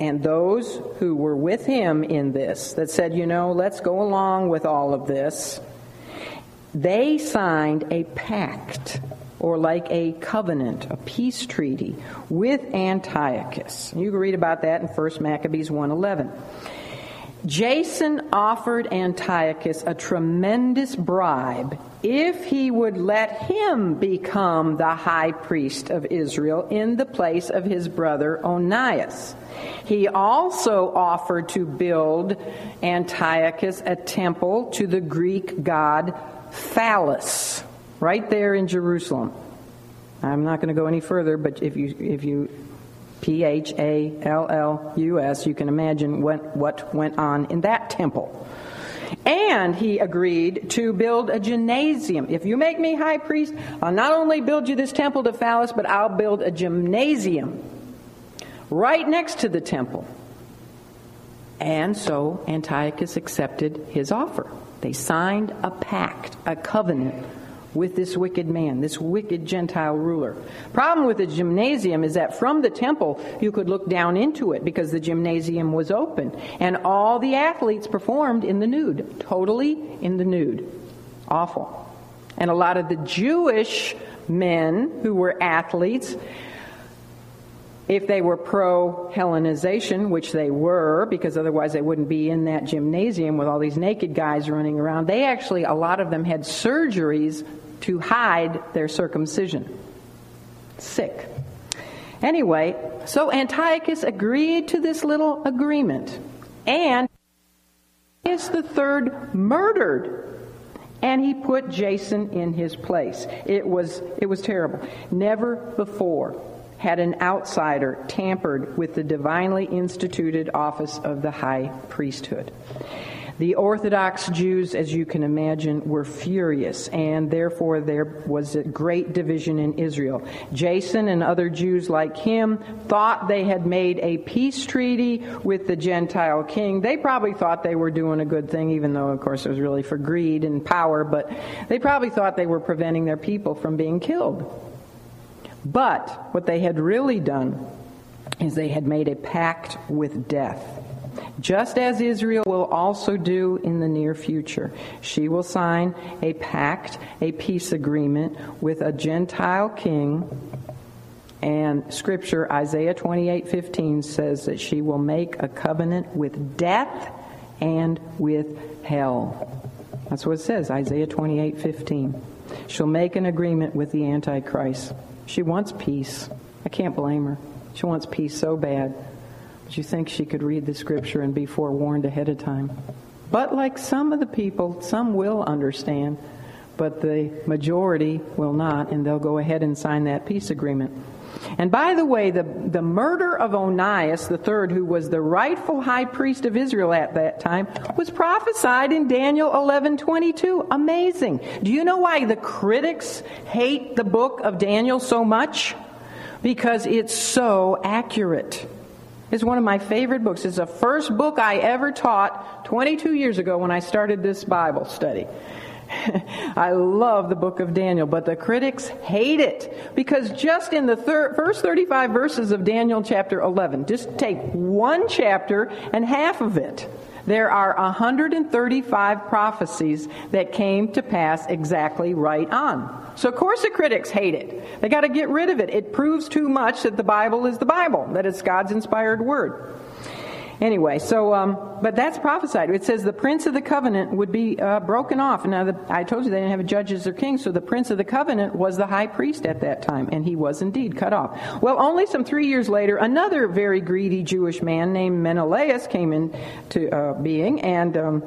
and those who were with him in this, that said, you know, let's go along with all of this, they signed a pact or like a covenant, a peace treaty with Antiochus. You can read about that in 1 Maccabees 1:11. Jason offered Antiochus a tremendous bribe if he would let him become the high priest of Israel in the place of his brother Onias. He also offered to build Antiochus a temple to the Greek god Phallus right there in Jerusalem. I'm not going to go any further, but if you if you P H A L L U S, you can imagine what, what went on in that temple. And he agreed to build a gymnasium. If you make me high priest, I'll not only build you this temple to Phallus, but I'll build a gymnasium right next to the temple. And so Antiochus accepted his offer. They signed a pact, a covenant with this wicked man, this wicked Gentile ruler. Problem with the gymnasium is that from the temple you could look down into it because the gymnasium was open and all the athletes performed in the nude, totally in the nude. Awful. And a lot of the Jewish men who were athletes if they were pro Hellenization, which they were, because otherwise they wouldn't be in that gymnasium with all these naked guys running around, they actually, a lot of them had surgeries to hide their circumcision. Sick. Anyway, so Antiochus agreed to this little agreement. And is the third murdered and he put Jason in his place. It was it was terrible. Never before had an outsider tampered with the divinely instituted office of the high priesthood. The Orthodox Jews, as you can imagine, were furious, and therefore there was a great division in Israel. Jason and other Jews like him thought they had made a peace treaty with the Gentile king. They probably thought they were doing a good thing, even though, of course, it was really for greed and power, but they probably thought they were preventing their people from being killed. But what they had really done is they had made a pact with death. Just as Israel will also do in the near future. She will sign a pact, a peace agreement with a Gentile king. And scripture, Isaiah 28:15 says that she will make a covenant with death and with hell. That's what it says, Isaiah 28:15. She'll make an agreement with the Antichrist. She wants peace. I can't blame her. She wants peace so bad. But you think she could read the scripture and be forewarned ahead of time. But like some of the people, some will understand, but the majority will not, and they'll go ahead and sign that peace agreement. And by the way, the, the murder of Onias III, who was the rightful high priest of Israel at that time, was prophesied in Daniel 11:22. Amazing. Do you know why the critics hate the book of Daniel so much? Because it's so accurate. It's one of my favorite books. It's the first book I ever taught 22 years ago when I started this Bible study. I love the book of Daniel, but the critics hate it because just in the thir- first 35 verses of Daniel chapter 11, just take one chapter and half of it. There are 135 prophecies that came to pass exactly right on. So, of course, the critics hate it. They got to get rid of it. It proves too much that the Bible is the Bible, that it's God's inspired word. Anyway, so, um, but that's prophesied. It says the prince of the covenant would be uh, broken off. Now, the, I told you they didn't have judges or kings, so the prince of the covenant was the high priest at that time, and he was indeed cut off. Well, only some three years later, another very greedy Jewish man named Menelaus came into uh, being, and, um,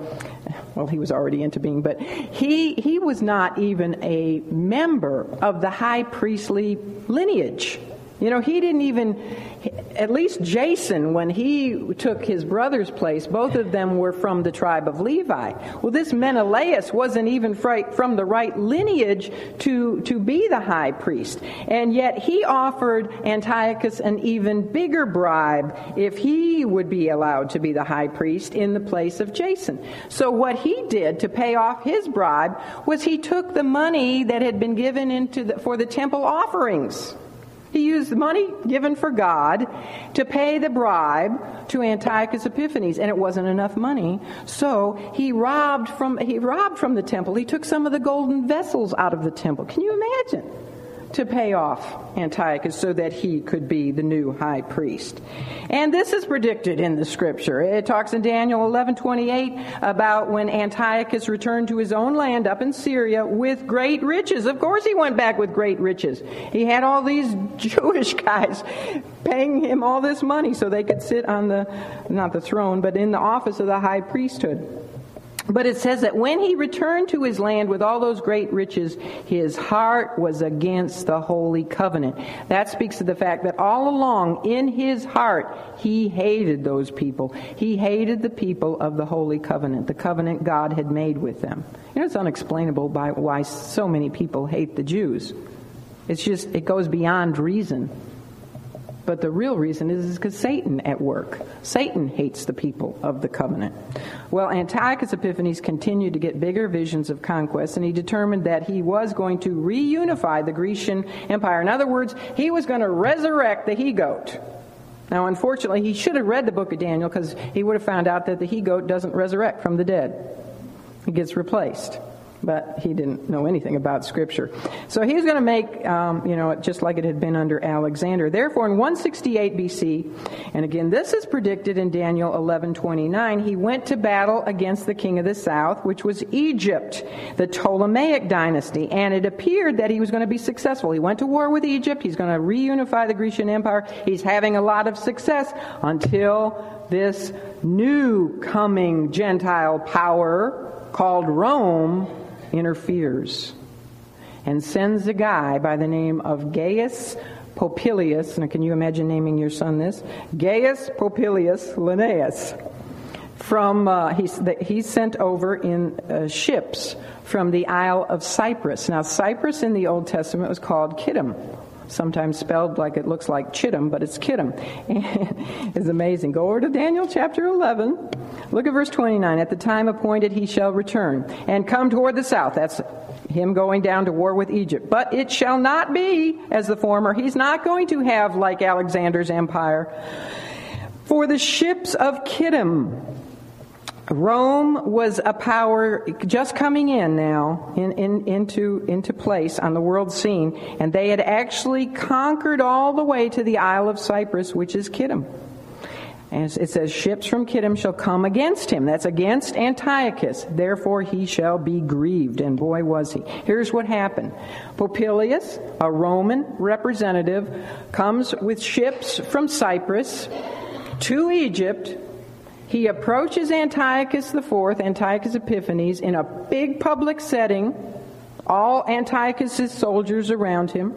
well, he was already into being, but he, he was not even a member of the high priestly lineage. You know, he didn't even, at least Jason, when he took his brother's place, both of them were from the tribe of Levi. Well, this Menelaus wasn't even from the right lineage to, to be the high priest. And yet he offered Antiochus an even bigger bribe if he would be allowed to be the high priest in the place of Jason. So what he did to pay off his bribe was he took the money that had been given into the, for the temple offerings he used the money given for God to pay the bribe to Antiochus Epiphanes, and it wasn't enough money. So he robbed from he robbed from the temple. He took some of the golden vessels out of the temple. Can you imagine? To pay off Antiochus so that he could be the new high priest. And this is predicted in the scripture. It talks in Daniel 11:28 about when Antiochus returned to his own land up in Syria with great riches. Of course he went back with great riches. He had all these Jewish guys paying him all this money so they could sit on the not the throne, but in the office of the high priesthood. But it says that when he returned to his land with all those great riches, his heart was against the holy covenant. That speaks to the fact that all along in his heart, he hated those people. He hated the people of the holy covenant, the covenant God had made with them. You know, it's unexplainable by why so many people hate the Jews. It's just, it goes beyond reason. But the real reason is because Satan at work. Satan hates the people of the covenant. Well, Antiochus Epiphanes continued to get bigger visions of conquest, and he determined that he was going to reunify the Grecian Empire. In other words, he was going to resurrect the he goat. Now, unfortunately, he should have read the book of Daniel because he would have found out that the he goat doesn't resurrect from the dead, he gets replaced but he didn't know anything about Scripture. So he's going to make, um, you know, just like it had been under Alexander. Therefore, in 168 BC, and again, this is predicted in Daniel 11:29, he went to battle against the king of the south, which was Egypt, the Ptolemaic dynasty, and it appeared that he was going to be successful. He went to war with Egypt. He's going to reunify the Grecian Empire. He's having a lot of success until this new coming Gentile power called Rome interferes and sends a guy by the name of Gaius Popilius. Now, can you imagine naming your son this? Gaius Popilius Linnaeus. From uh, he's, he's sent over in uh, ships from the Isle of Cyprus. Now, Cyprus in the Old Testament was called Kittim, sometimes spelled like it looks like Chittim, but it's Kittim. it's amazing. Go over to Daniel chapter 11. Look at verse 29. At the time appointed he shall return and come toward the south. That's him going down to war with Egypt. But it shall not be as the former. He's not going to have like Alexander's empire. For the ships of Kittim, Rome was a power just coming in now in, in, into, into place on the world scene, and they had actually conquered all the way to the Isle of Cyprus, which is Kittim. And it says, Ships from Kittim shall come against him. That's against Antiochus. Therefore he shall be grieved. And boy, was he. Here's what happened Popilius, a Roman representative, comes with ships from Cyprus to Egypt he approaches Antiochus IV, Antiochus Epiphanes, in a big public setting, all Antiochus's soldiers around him,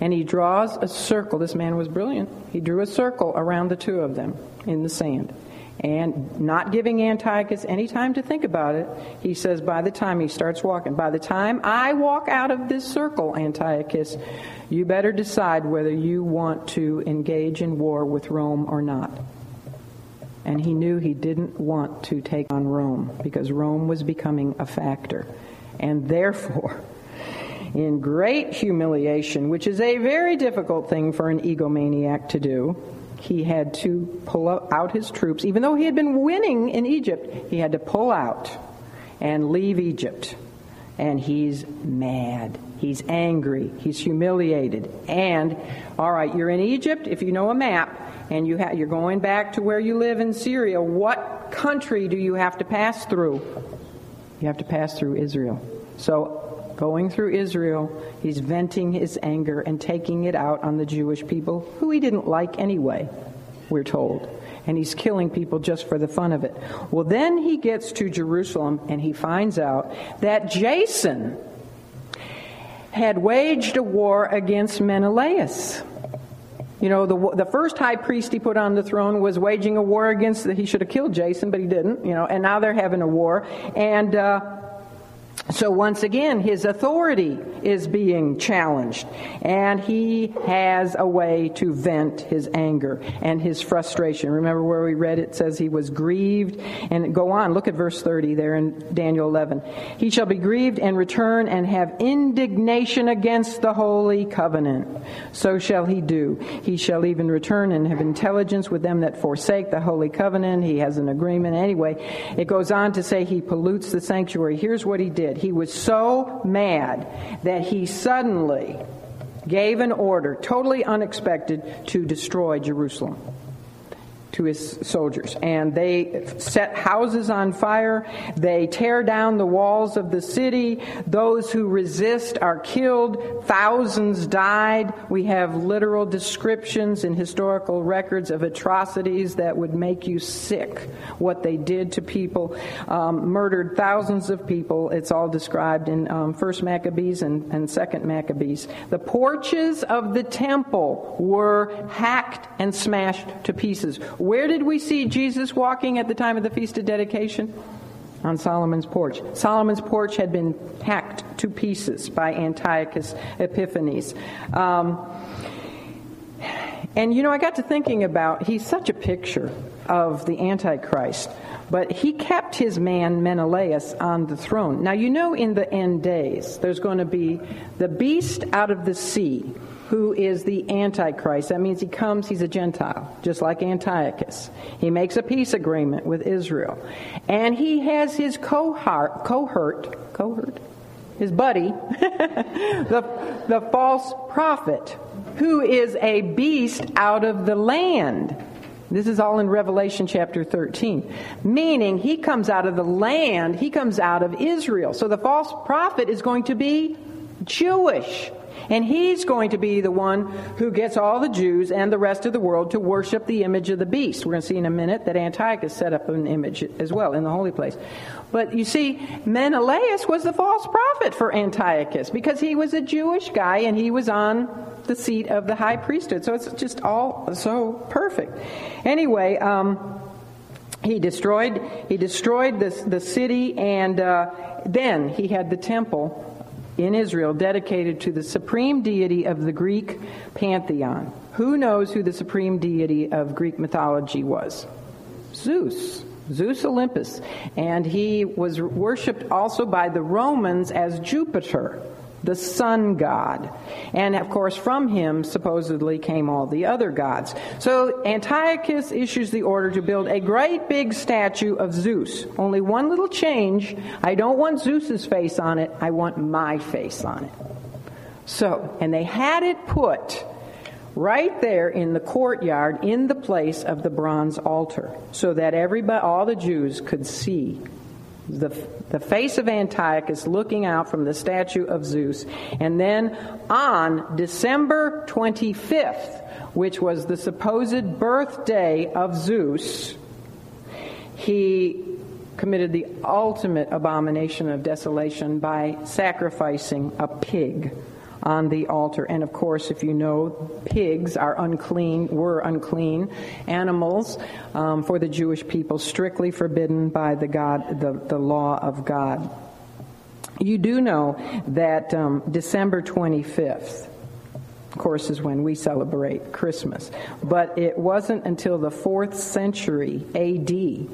and he draws a circle. This man was brilliant. He drew a circle around the two of them in the sand. And not giving Antiochus any time to think about it, he says, by the time he starts walking, by the time I walk out of this circle, Antiochus, you better decide whether you want to engage in war with Rome or not and he knew he didn't want to take on Rome because Rome was becoming a factor. And therefore, in great humiliation, which is a very difficult thing for an egomaniac to do, he had to pull out his troops. Even though he had been winning in Egypt, he had to pull out and leave Egypt. And he's mad. He's angry. He's humiliated. And, all right, you're in Egypt. If you know a map and you ha- you're going back to where you live in Syria, what country do you have to pass through? You have to pass through Israel. So, going through Israel, he's venting his anger and taking it out on the Jewish people who he didn't like anyway, we're told and he's killing people just for the fun of it. Well, then he gets to Jerusalem and he finds out that Jason, had waged a war against Menelaus. You know, the, the first high priest he put on the throne was waging a war against, he should have killed Jason, but he didn't, you know, and now they're having a war. And, uh, so once again, his authority is being challenged, and he has a way to vent his anger and his frustration. Remember where we read it says he was grieved, and go on, look at verse 30 there in Daniel 11. He shall be grieved and return and have indignation against the holy covenant. So shall he do. He shall even return and have intelligence with them that forsake the holy covenant. He has an agreement. Anyway, it goes on to say he pollutes the sanctuary. Here's what he did He was so mad that he suddenly gave an order, totally unexpected, to destroy Jerusalem to his soldiers. And they set houses on fire. They tear down the walls of the city. Those who resist are killed. Thousands died. We have literal descriptions in historical records of atrocities that would make you sick. What they did to people, um, murdered thousands of people. It's all described in um, First Maccabees and, and Second Maccabees. The porches of the temple were hacked and smashed to pieces where did we see Jesus walking at the time of the Feast of Dedication? On Solomon's porch. Solomon's porch had been hacked to pieces by Antiochus Epiphanes. Um, and you know, I got to thinking about, he's such a picture of the Antichrist, but he kept his man Menelaus on the throne. Now, you know, in the end days, there's going to be the beast out of the sea who is the Antichrist. That means he comes, he's a Gentile, just like Antiochus. He makes a peace agreement with Israel. And he has his cohort, cohort, cohort, his buddy, the, the false prophet, who is a beast out of the land. This is all in Revelation chapter 13. Meaning, he comes out of the land, he comes out of Israel. So the false prophet is going to be Jewish. And he's going to be the one who gets all the Jews and the rest of the world to worship the image of the beast. We're going to see in a minute that Antiochus set up an image as well in the holy place. But you see, Menelaus was the false prophet for Antiochus because he was a Jewish guy and he was on the seat of the high priesthood. So it's just all so perfect. Anyway, um, he destroyed he destroyed the, the city and uh, then he had the temple in Israel dedicated to the supreme deity of the Greek pantheon. Who knows who the supreme deity of Greek mythology was? Zeus. Zeus Olympus. And he was worshipped also by the Romans as Jupiter the sun god. And of course, from him supposedly came all the other gods. So Antiochus issues the order to build a great big statue of Zeus. Only one little change. I don't want Zeus's face on it, I want my face on it. So, and they had it put right there in the courtyard in the place of the bronze altar so that everybody all the Jews could see the, the face of Antiochus looking out from the statue of Zeus. And then on December 25th, which was the supposed birthday of Zeus, he committed the ultimate abomination of desolation by sacrificing a pig on the altar. And of course, if you know, pigs are unclean, were unclean animals um, for the Jewish people, strictly forbidden by the God, the, the law of God. You do know that um, December 25th, of course, is when we celebrate Christmas. But it wasn't until the fourth century AD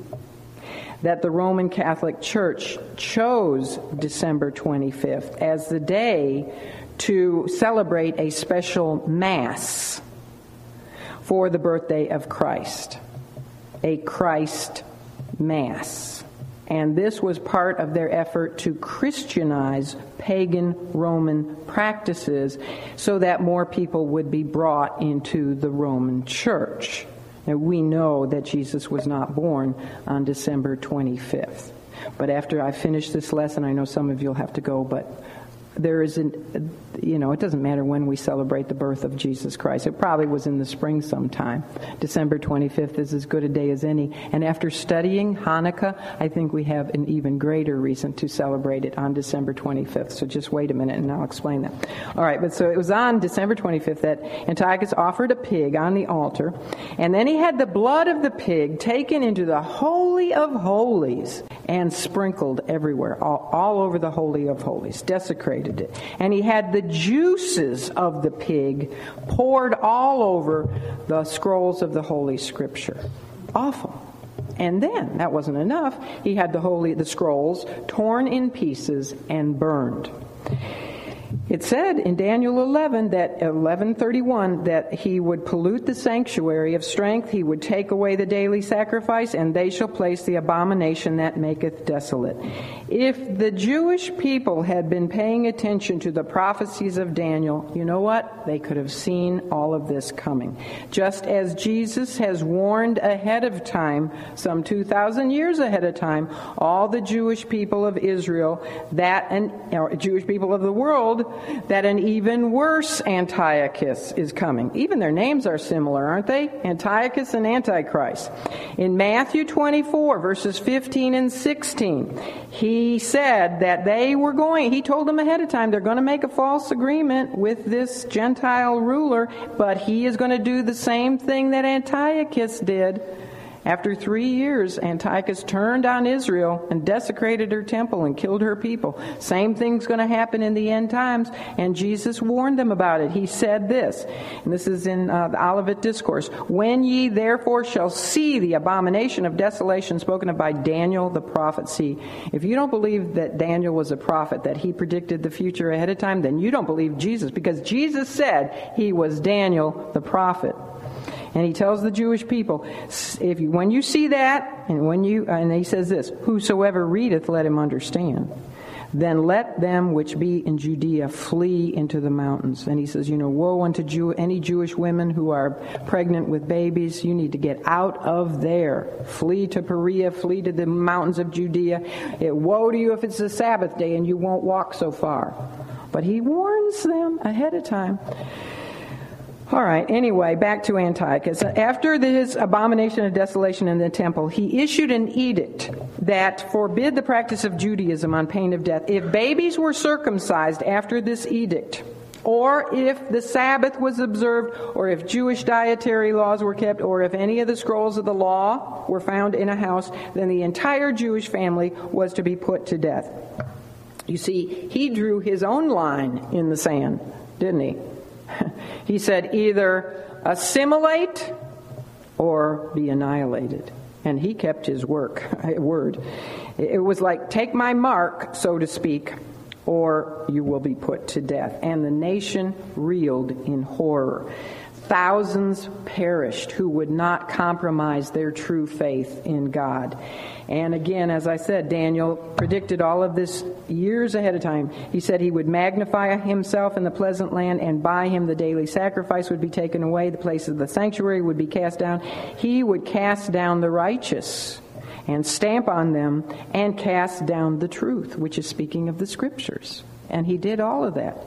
that the Roman Catholic Church chose December 25th as the day to celebrate a special Mass for the birthday of Christ. A Christ Mass. And this was part of their effort to Christianize pagan Roman practices so that more people would be brought into the Roman church. Now, we know that Jesus was not born on December 25th. But after I finish this lesson, I know some of you will have to go, but there isn't, you know, it doesn't matter when we celebrate the birth of Jesus Christ. It probably was in the spring sometime. December 25th is as good a day as any. And after studying Hanukkah, I think we have an even greater reason to celebrate it on December 25th. So just wait a minute and I'll explain that. All right, but so it was on December 25th that Antiochus offered a pig on the altar, and then he had the blood of the pig taken into the Holy of Holies and sprinkled everywhere, all, all over the Holy of Holies, desecrated And he had the juices of the pig poured all over the scrolls of the Holy Scripture. Awful. And then, that wasn't enough, he had the holy the scrolls torn in pieces and burned. It said in Daniel 11 that 1131 that he would pollute the sanctuary of strength, he would take away the daily sacrifice, and they shall place the abomination that maketh desolate. If the Jewish people had been paying attention to the prophecies of Daniel, you know what? They could have seen all of this coming. Just as Jesus has warned ahead of time, some 2,000 years ahead of time, all the Jewish people of Israel, that and Jewish people of the world, that an even worse Antiochus is coming. Even their names are similar, aren't they? Antiochus and Antichrist. In Matthew 24, verses 15 and 16, he said that they were going, he told them ahead of time, they're going to make a false agreement with this Gentile ruler, but he is going to do the same thing that Antiochus did. After three years, Antiochus turned on Israel and desecrated her temple and killed her people. Same thing's going to happen in the end times, and Jesus warned them about it. He said this, and this is in uh, the Olivet Discourse When ye therefore shall see the abomination of desolation spoken of by Daniel the prophet. See, if you don't believe that Daniel was a prophet, that he predicted the future ahead of time, then you don't believe Jesus, because Jesus said he was Daniel the prophet. And he tells the Jewish people, if you, when you see that, and when you, and he says this, whosoever readeth, let him understand. Then let them which be in Judea flee into the mountains. And he says, you know, woe unto Jew, any Jewish women who are pregnant with babies. You need to get out of there. Flee to Perea, flee to the mountains of Judea. It, woe to you if it's a Sabbath day and you won't walk so far. But he warns them ahead of time. All right, anyway, back to Antiochus. After his abomination of desolation in the temple, he issued an edict that forbid the practice of Judaism on pain of death. If babies were circumcised after this edict, or if the Sabbath was observed, or if Jewish dietary laws were kept, or if any of the scrolls of the law were found in a house, then the entire Jewish family was to be put to death. You see, he drew his own line in the sand, didn't he? he said, either assimilate or be annihilated. And he kept his work, word. It was like, take my mark, so to speak, or you will be put to death. And the nation reeled in horror. Thousands perished who would not compromise their true faith in God. And again, as I said, Daniel predicted all of this years ahead of time. He said he would magnify himself in the pleasant land, and by him the daily sacrifice would be taken away, the place of the sanctuary would be cast down. He would cast down the righteous and stamp on them and cast down the truth, which is speaking of the scriptures. And he did all of that.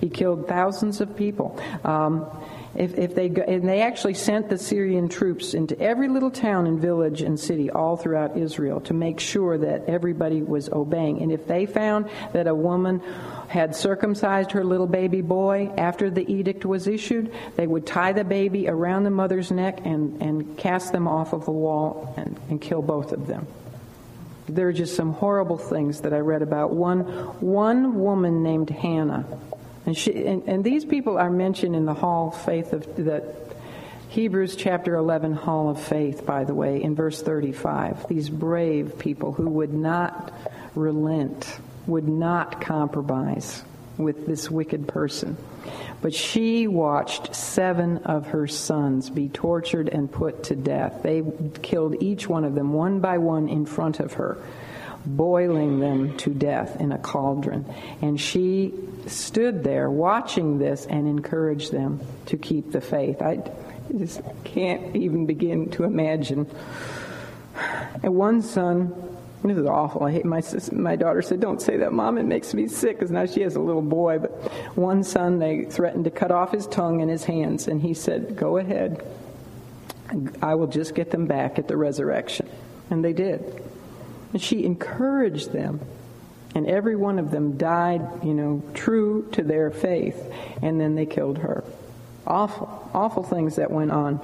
He killed thousands of people. Um, if, if they go, and they actually sent the Syrian troops into every little town and village and city all throughout Israel to make sure that everybody was obeying. And if they found that a woman had circumcised her little baby boy after the edict was issued, they would tie the baby around the mother's neck and, and cast them off of the wall and, and kill both of them. There are just some horrible things that I read about. One, one woman named Hannah and, she, and, and these people are mentioned in the Hall of Faith of the Hebrews chapter 11 Hall of Faith, by the way, in verse 35. These brave people who would not relent, would not compromise with this wicked person. But she watched seven of her sons be tortured and put to death. They killed each one of them one by one in front of her. Boiling them to death in a cauldron. And she stood there watching this and encouraged them to keep the faith. I just can't even begin to imagine. And one son, this is awful. I hate my sister. My daughter said, "Don't say that, mom. It makes me sick." Because now she has a little boy. But one son, they threatened to cut off his tongue and his hands, and he said, "Go ahead. I will just get them back at the resurrection." And they did. And she encouraged them. And every one of them died, you know, true to their faith. And then they killed her. Awful, awful things that went on.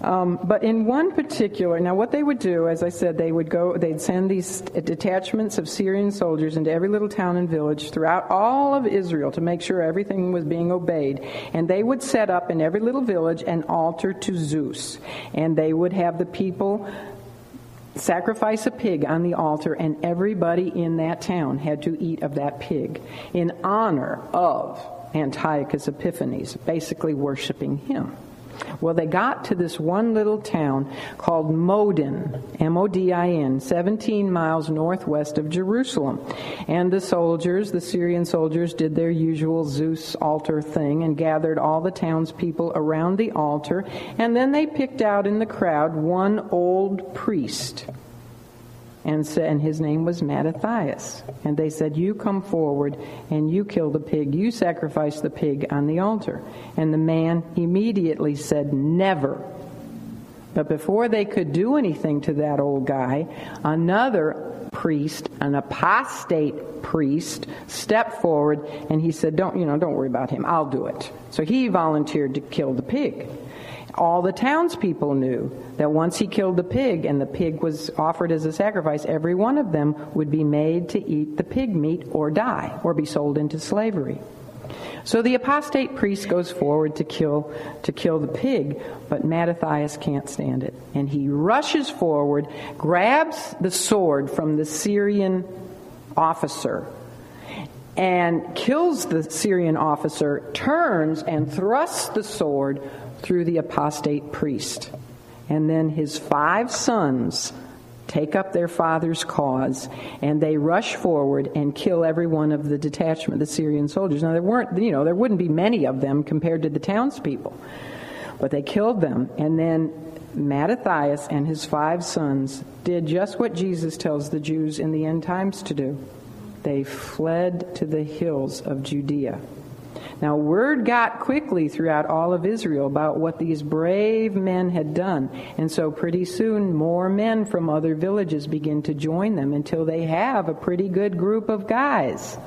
Um, but in one particular, now what they would do, as I said, they would go, they'd send these detachments of Syrian soldiers into every little town and village throughout all of Israel to make sure everything was being obeyed. And they would set up in every little village an altar to Zeus. And they would have the people sacrifice a pig on the altar, and everybody in that town had to eat of that pig in honor of Antiochus Epiphanes, basically worshiping him. Well, they got to this one little town called Modin, M O D I N, 17 miles northwest of Jerusalem. And the soldiers, the Syrian soldiers, did their usual Zeus altar thing and gathered all the townspeople around the altar. And then they picked out in the crowd one old priest and, and his name was Mattathias. And they said, You come forward and you kill the pig. You sacrifice the pig on the altar. And the man immediately said, Never. But before they could do anything to that old guy, another priest, an apostate priest, stepped forward and he said, Don't, you know, don't worry about him. I'll do it. So he volunteered to kill the pig all the townspeople knew that once he killed the pig and the pig was offered as a sacrifice, every one of them would be made to eat the pig meat or die or be sold into slavery. So the apostate priest goes forward to kill to kill the pig, but Mattathias can't stand it. And he rushes forward, grabs the sword from the Syrian officer and kills the Syrian officer, turns and thrusts the sword through the apostate priest. And then his five sons take up their father's cause and they rush forward and kill every one of the detachment, the Syrian soldiers. Now there weren't, you know, there wouldn't be many of them compared to the townspeople, but they killed them. And then Mattathias and his five sons did just what Jesus tells the Jews in the end times to do. They fled to the hills of Judea. Now, word got quickly throughout all of Israel about what these brave men had done. And so, pretty soon, more men from other villages begin to join them until they have a pretty good group of guys.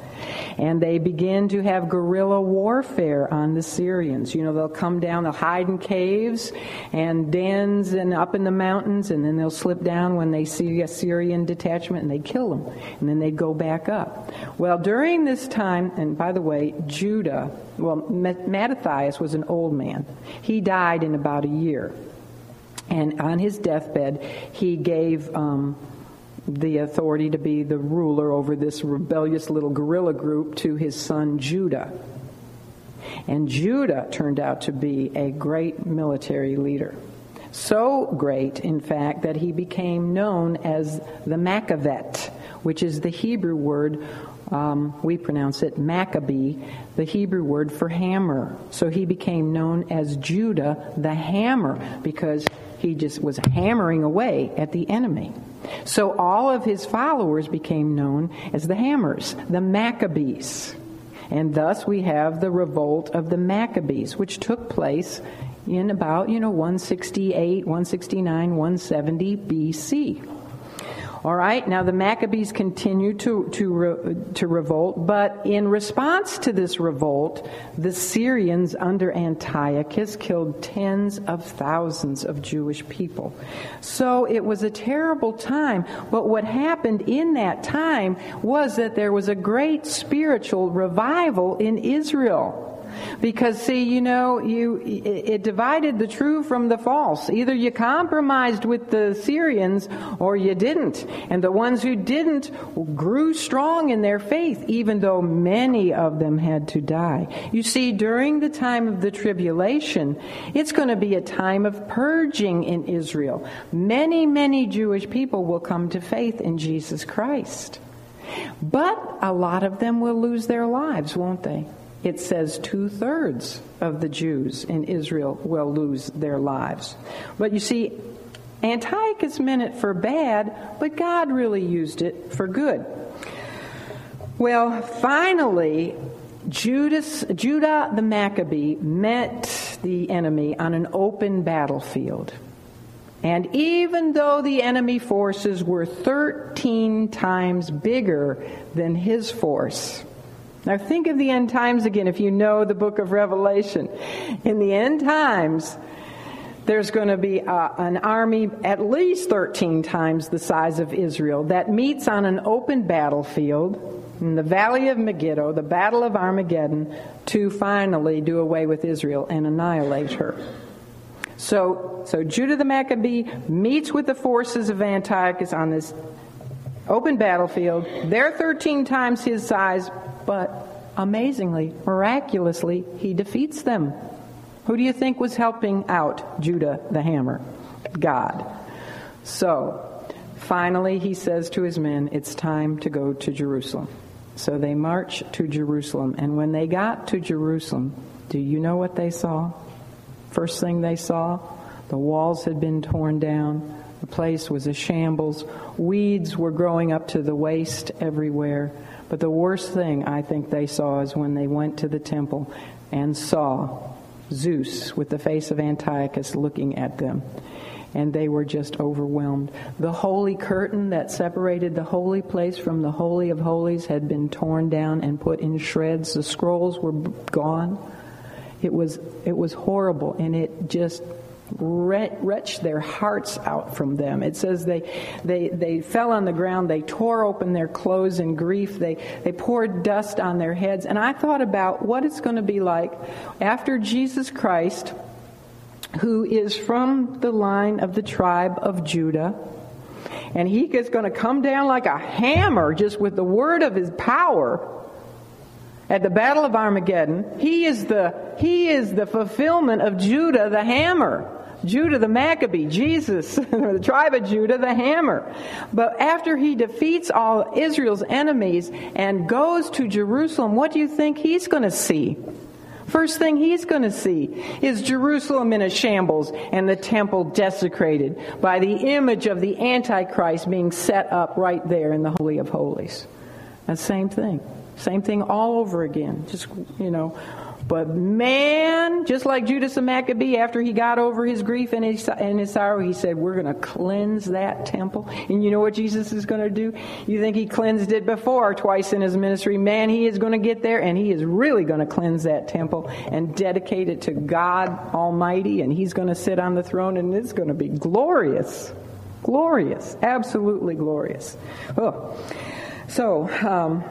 And they begin to have guerrilla warfare on the Syrians. You know, they'll come down, they'll hide in caves and dens and up in the mountains, and then they'll slip down when they see a Syrian detachment and they kill them. And then they go back up. Well, during this time, and by the way, Judah, well, Mattathias was an old man. He died in about a year. And on his deathbed, he gave um, the authority to be the ruler over this rebellious little guerrilla group to his son Judah. And Judah turned out to be a great military leader. So great, in fact, that he became known as the Maccavet, which is the Hebrew word, um, we pronounce it Maccabee, the Hebrew word for hammer. So he became known as Judah the hammer because he just was hammering away at the enemy. So all of his followers became known as the Hammers, the Maccabees. And thus we have the revolt of the Maccabees, which took place in about, you know, 168, 169, 170 BC. All right, now the Maccabees continued to, to, re, to revolt, but in response to this revolt, the Syrians under Antiochus killed tens of thousands of Jewish people. So it was a terrible time, but what happened in that time was that there was a great spiritual revival in Israel. Because see, you know, you it divided the true from the false. Either you compromised with the Syrians or you didn't. And the ones who didn't grew strong in their faith, even though many of them had to die. You see, during the time of the tribulation, it's going to be a time of purging in Israel. Many, many Jewish people will come to faith in Jesus Christ. But a lot of them will lose their lives, won't they? It says two thirds of the Jews in Israel will lose their lives. But you see, Antiochus meant it for bad, but God really used it for good. Well, finally, Judas, Judah the Maccabee met the enemy on an open battlefield. And even though the enemy forces were 13 times bigger than his force, now think of the end times again if you know the book of Revelation. In the end times, there's going to be uh, an army at least 13 times the size of Israel that meets on an open battlefield in the valley of Megiddo, the battle of Armageddon, to finally do away with Israel and annihilate her. So, so Judah the Maccabee meets with the forces of Antiochus on this open battlefield. They're 13 times his size, but amazingly, miraculously, he defeats them. Who do you think was helping out Judah the hammer? God. So, finally, he says to his men, It's time to go to Jerusalem. So they march to Jerusalem. And when they got to Jerusalem, do you know what they saw? First thing they saw, the walls had been torn down. The place was a shambles. Weeds were growing up to the waist everywhere. But the worst thing I think they saw is when they went to the temple and saw Zeus with the face of Antiochus looking at them. And they were just overwhelmed. The holy curtain that separated the holy place from the Holy of Holies had been torn down and put in shreds. The scrolls were gone. It was, it was horrible, and it just wrenched their hearts out from them. It says they, they, they fell on the ground, they tore open their clothes in grief, they, they poured dust on their heads. And I thought about what it's going to be like after Jesus Christ, who is from the line of the tribe of Judah. And he is going to come down like a hammer just with the word of his power at the battle of Armageddon, he is the, he is the fulfillment of Judah the hammer. Judah the Maccabee, Jesus, the tribe of Judah, the hammer. But after he defeats all Israel's enemies and goes to Jerusalem, what do you think he's going to see? First thing he's going to see is Jerusalem in a shambles and the temple desecrated by the image of the Antichrist being set up right there in the Holy of Holies. The same thing. Same thing all over again. Just, you know. But man, just like Judas the Maccabee, after he got over his grief and his, and his sorrow, he said, We're going to cleanse that temple. And you know what Jesus is going to do? You think he cleansed it before, twice in his ministry. Man, he is going to get there and he is really going to cleanse that temple and dedicate it to God Almighty. And he's going to sit on the throne and it's going to be glorious. Glorious. Absolutely glorious. Oh. So, um,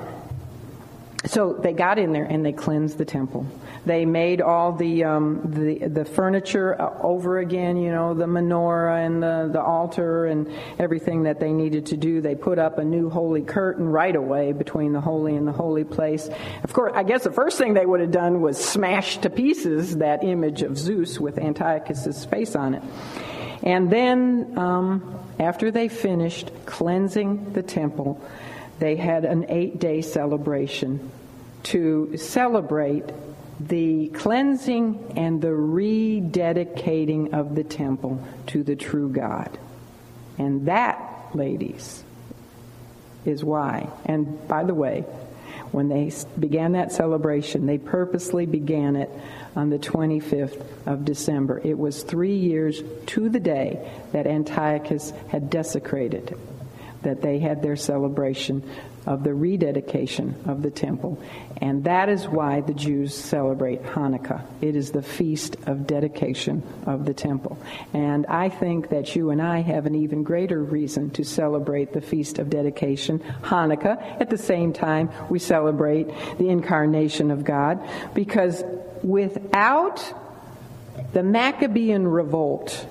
so they got in there and they cleansed the temple. They made all the um, the, the furniture uh, over again. You know, the menorah and the the altar and everything that they needed to do. They put up a new holy curtain right away between the holy and the holy place. Of course, I guess the first thing they would have done was smash to pieces that image of Zeus with Antiochus's face on it. And then, um, after they finished cleansing the temple, they had an eight day celebration to celebrate the cleansing and the rededicating of the temple to the true God. And that, ladies, is why. And by the way, when they began that celebration, they purposely began it on the 25th of December. It was three years to the day that Antiochus had desecrated that they had their celebration of the rededication of the temple. And that is why the Jews celebrate Hanukkah. It is the feast of dedication of the temple. And I think that you and I have an even greater reason to celebrate the feast of dedication, Hanukkah. At the same time, we celebrate the incarnation of God because without the Maccabean revolt,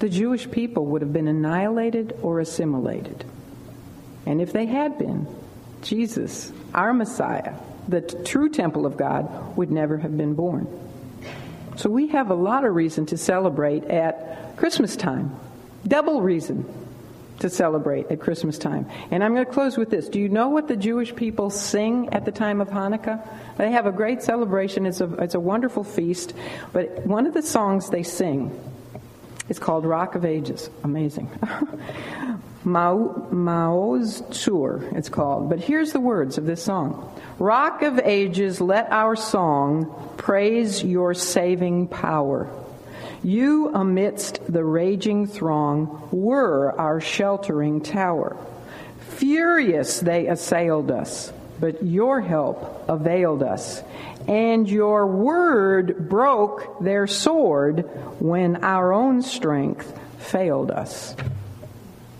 the Jewish people would have been annihilated or assimilated. And if they had been, Jesus, our Messiah, the true temple of God, would never have been born. So we have a lot of reason to celebrate at Christmas time. Double reason to celebrate at Christmas time. And I'm going to close with this. Do you know what the Jewish people sing at the time of Hanukkah? They have a great celebration. It's a, it's a wonderful feast. But one of the songs they sing is called Rock of Ages. Amazing. Maoz Tzur, it's called. But here's the words of this song Rock of Ages, let our song praise your saving power. You, amidst the raging throng, were our sheltering tower. Furious they assailed us, but your help availed us, and your word broke their sword when our own strength failed us.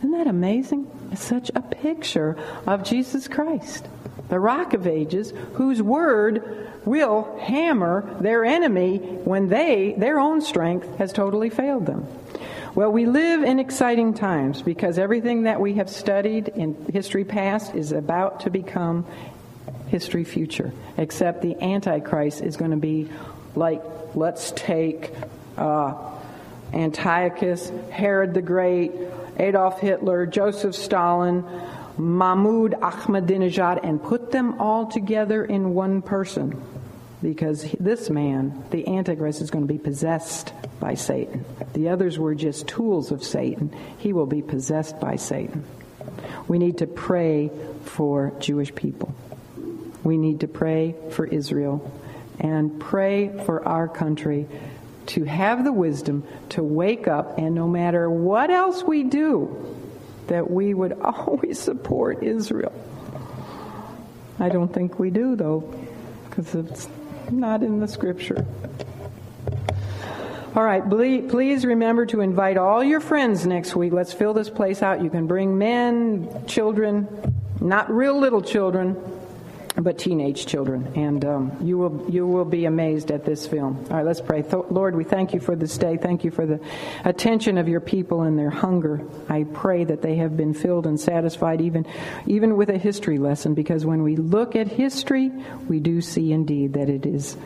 Isn't that amazing? It's such a picture of Jesus Christ, the rock of ages, whose word will hammer their enemy when they, their own strength has totally failed them. Well, we live in exciting times because everything that we have studied in history past is about to become history future, except the Antichrist is going to be like, let's take uh, Antiochus, Herod the Great, Adolf Hitler, Joseph Stalin, Mahmoud Ahmadinejad, and put them all together in one person. Because this man, the Antichrist, is going to be possessed by Satan. The others were just tools of Satan. He will be possessed by Satan. We need to pray for Jewish people. We need to pray for Israel and pray for our country to have the wisdom to wake up and no matter what else we do, that we would always support Israel. I don't think we do, though, because it's not in the scripture. All right, please remember to invite all your friends next week. Let's fill this place out. You can bring men, children, not real little children, but teenage children, and um, you will you will be amazed at this film. All right, let's pray. Th- Lord, we thank you for this day. Thank you for the attention of your people and their hunger. I pray that they have been filled and satisfied, even even with a history lesson, because when we look at history, we do see indeed that it is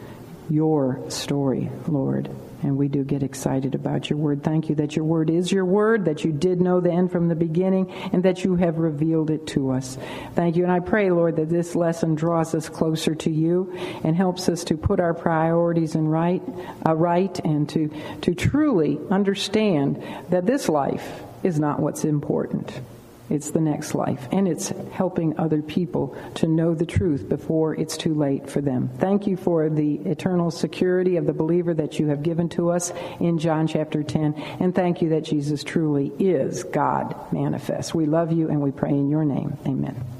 your story, Lord. And we do get excited about your word. Thank you that your word is your word, that you did know the end from the beginning, and that you have revealed it to us. Thank you. And I pray, Lord, that this lesson draws us closer to you and helps us to put our priorities in right, uh, right and to, to truly understand that this life is not what's important. It's the next life, and it's helping other people to know the truth before it's too late for them. Thank you for the eternal security of the believer that you have given to us in John chapter 10, and thank you that Jesus truly is God manifest. We love you and we pray in your name. Amen.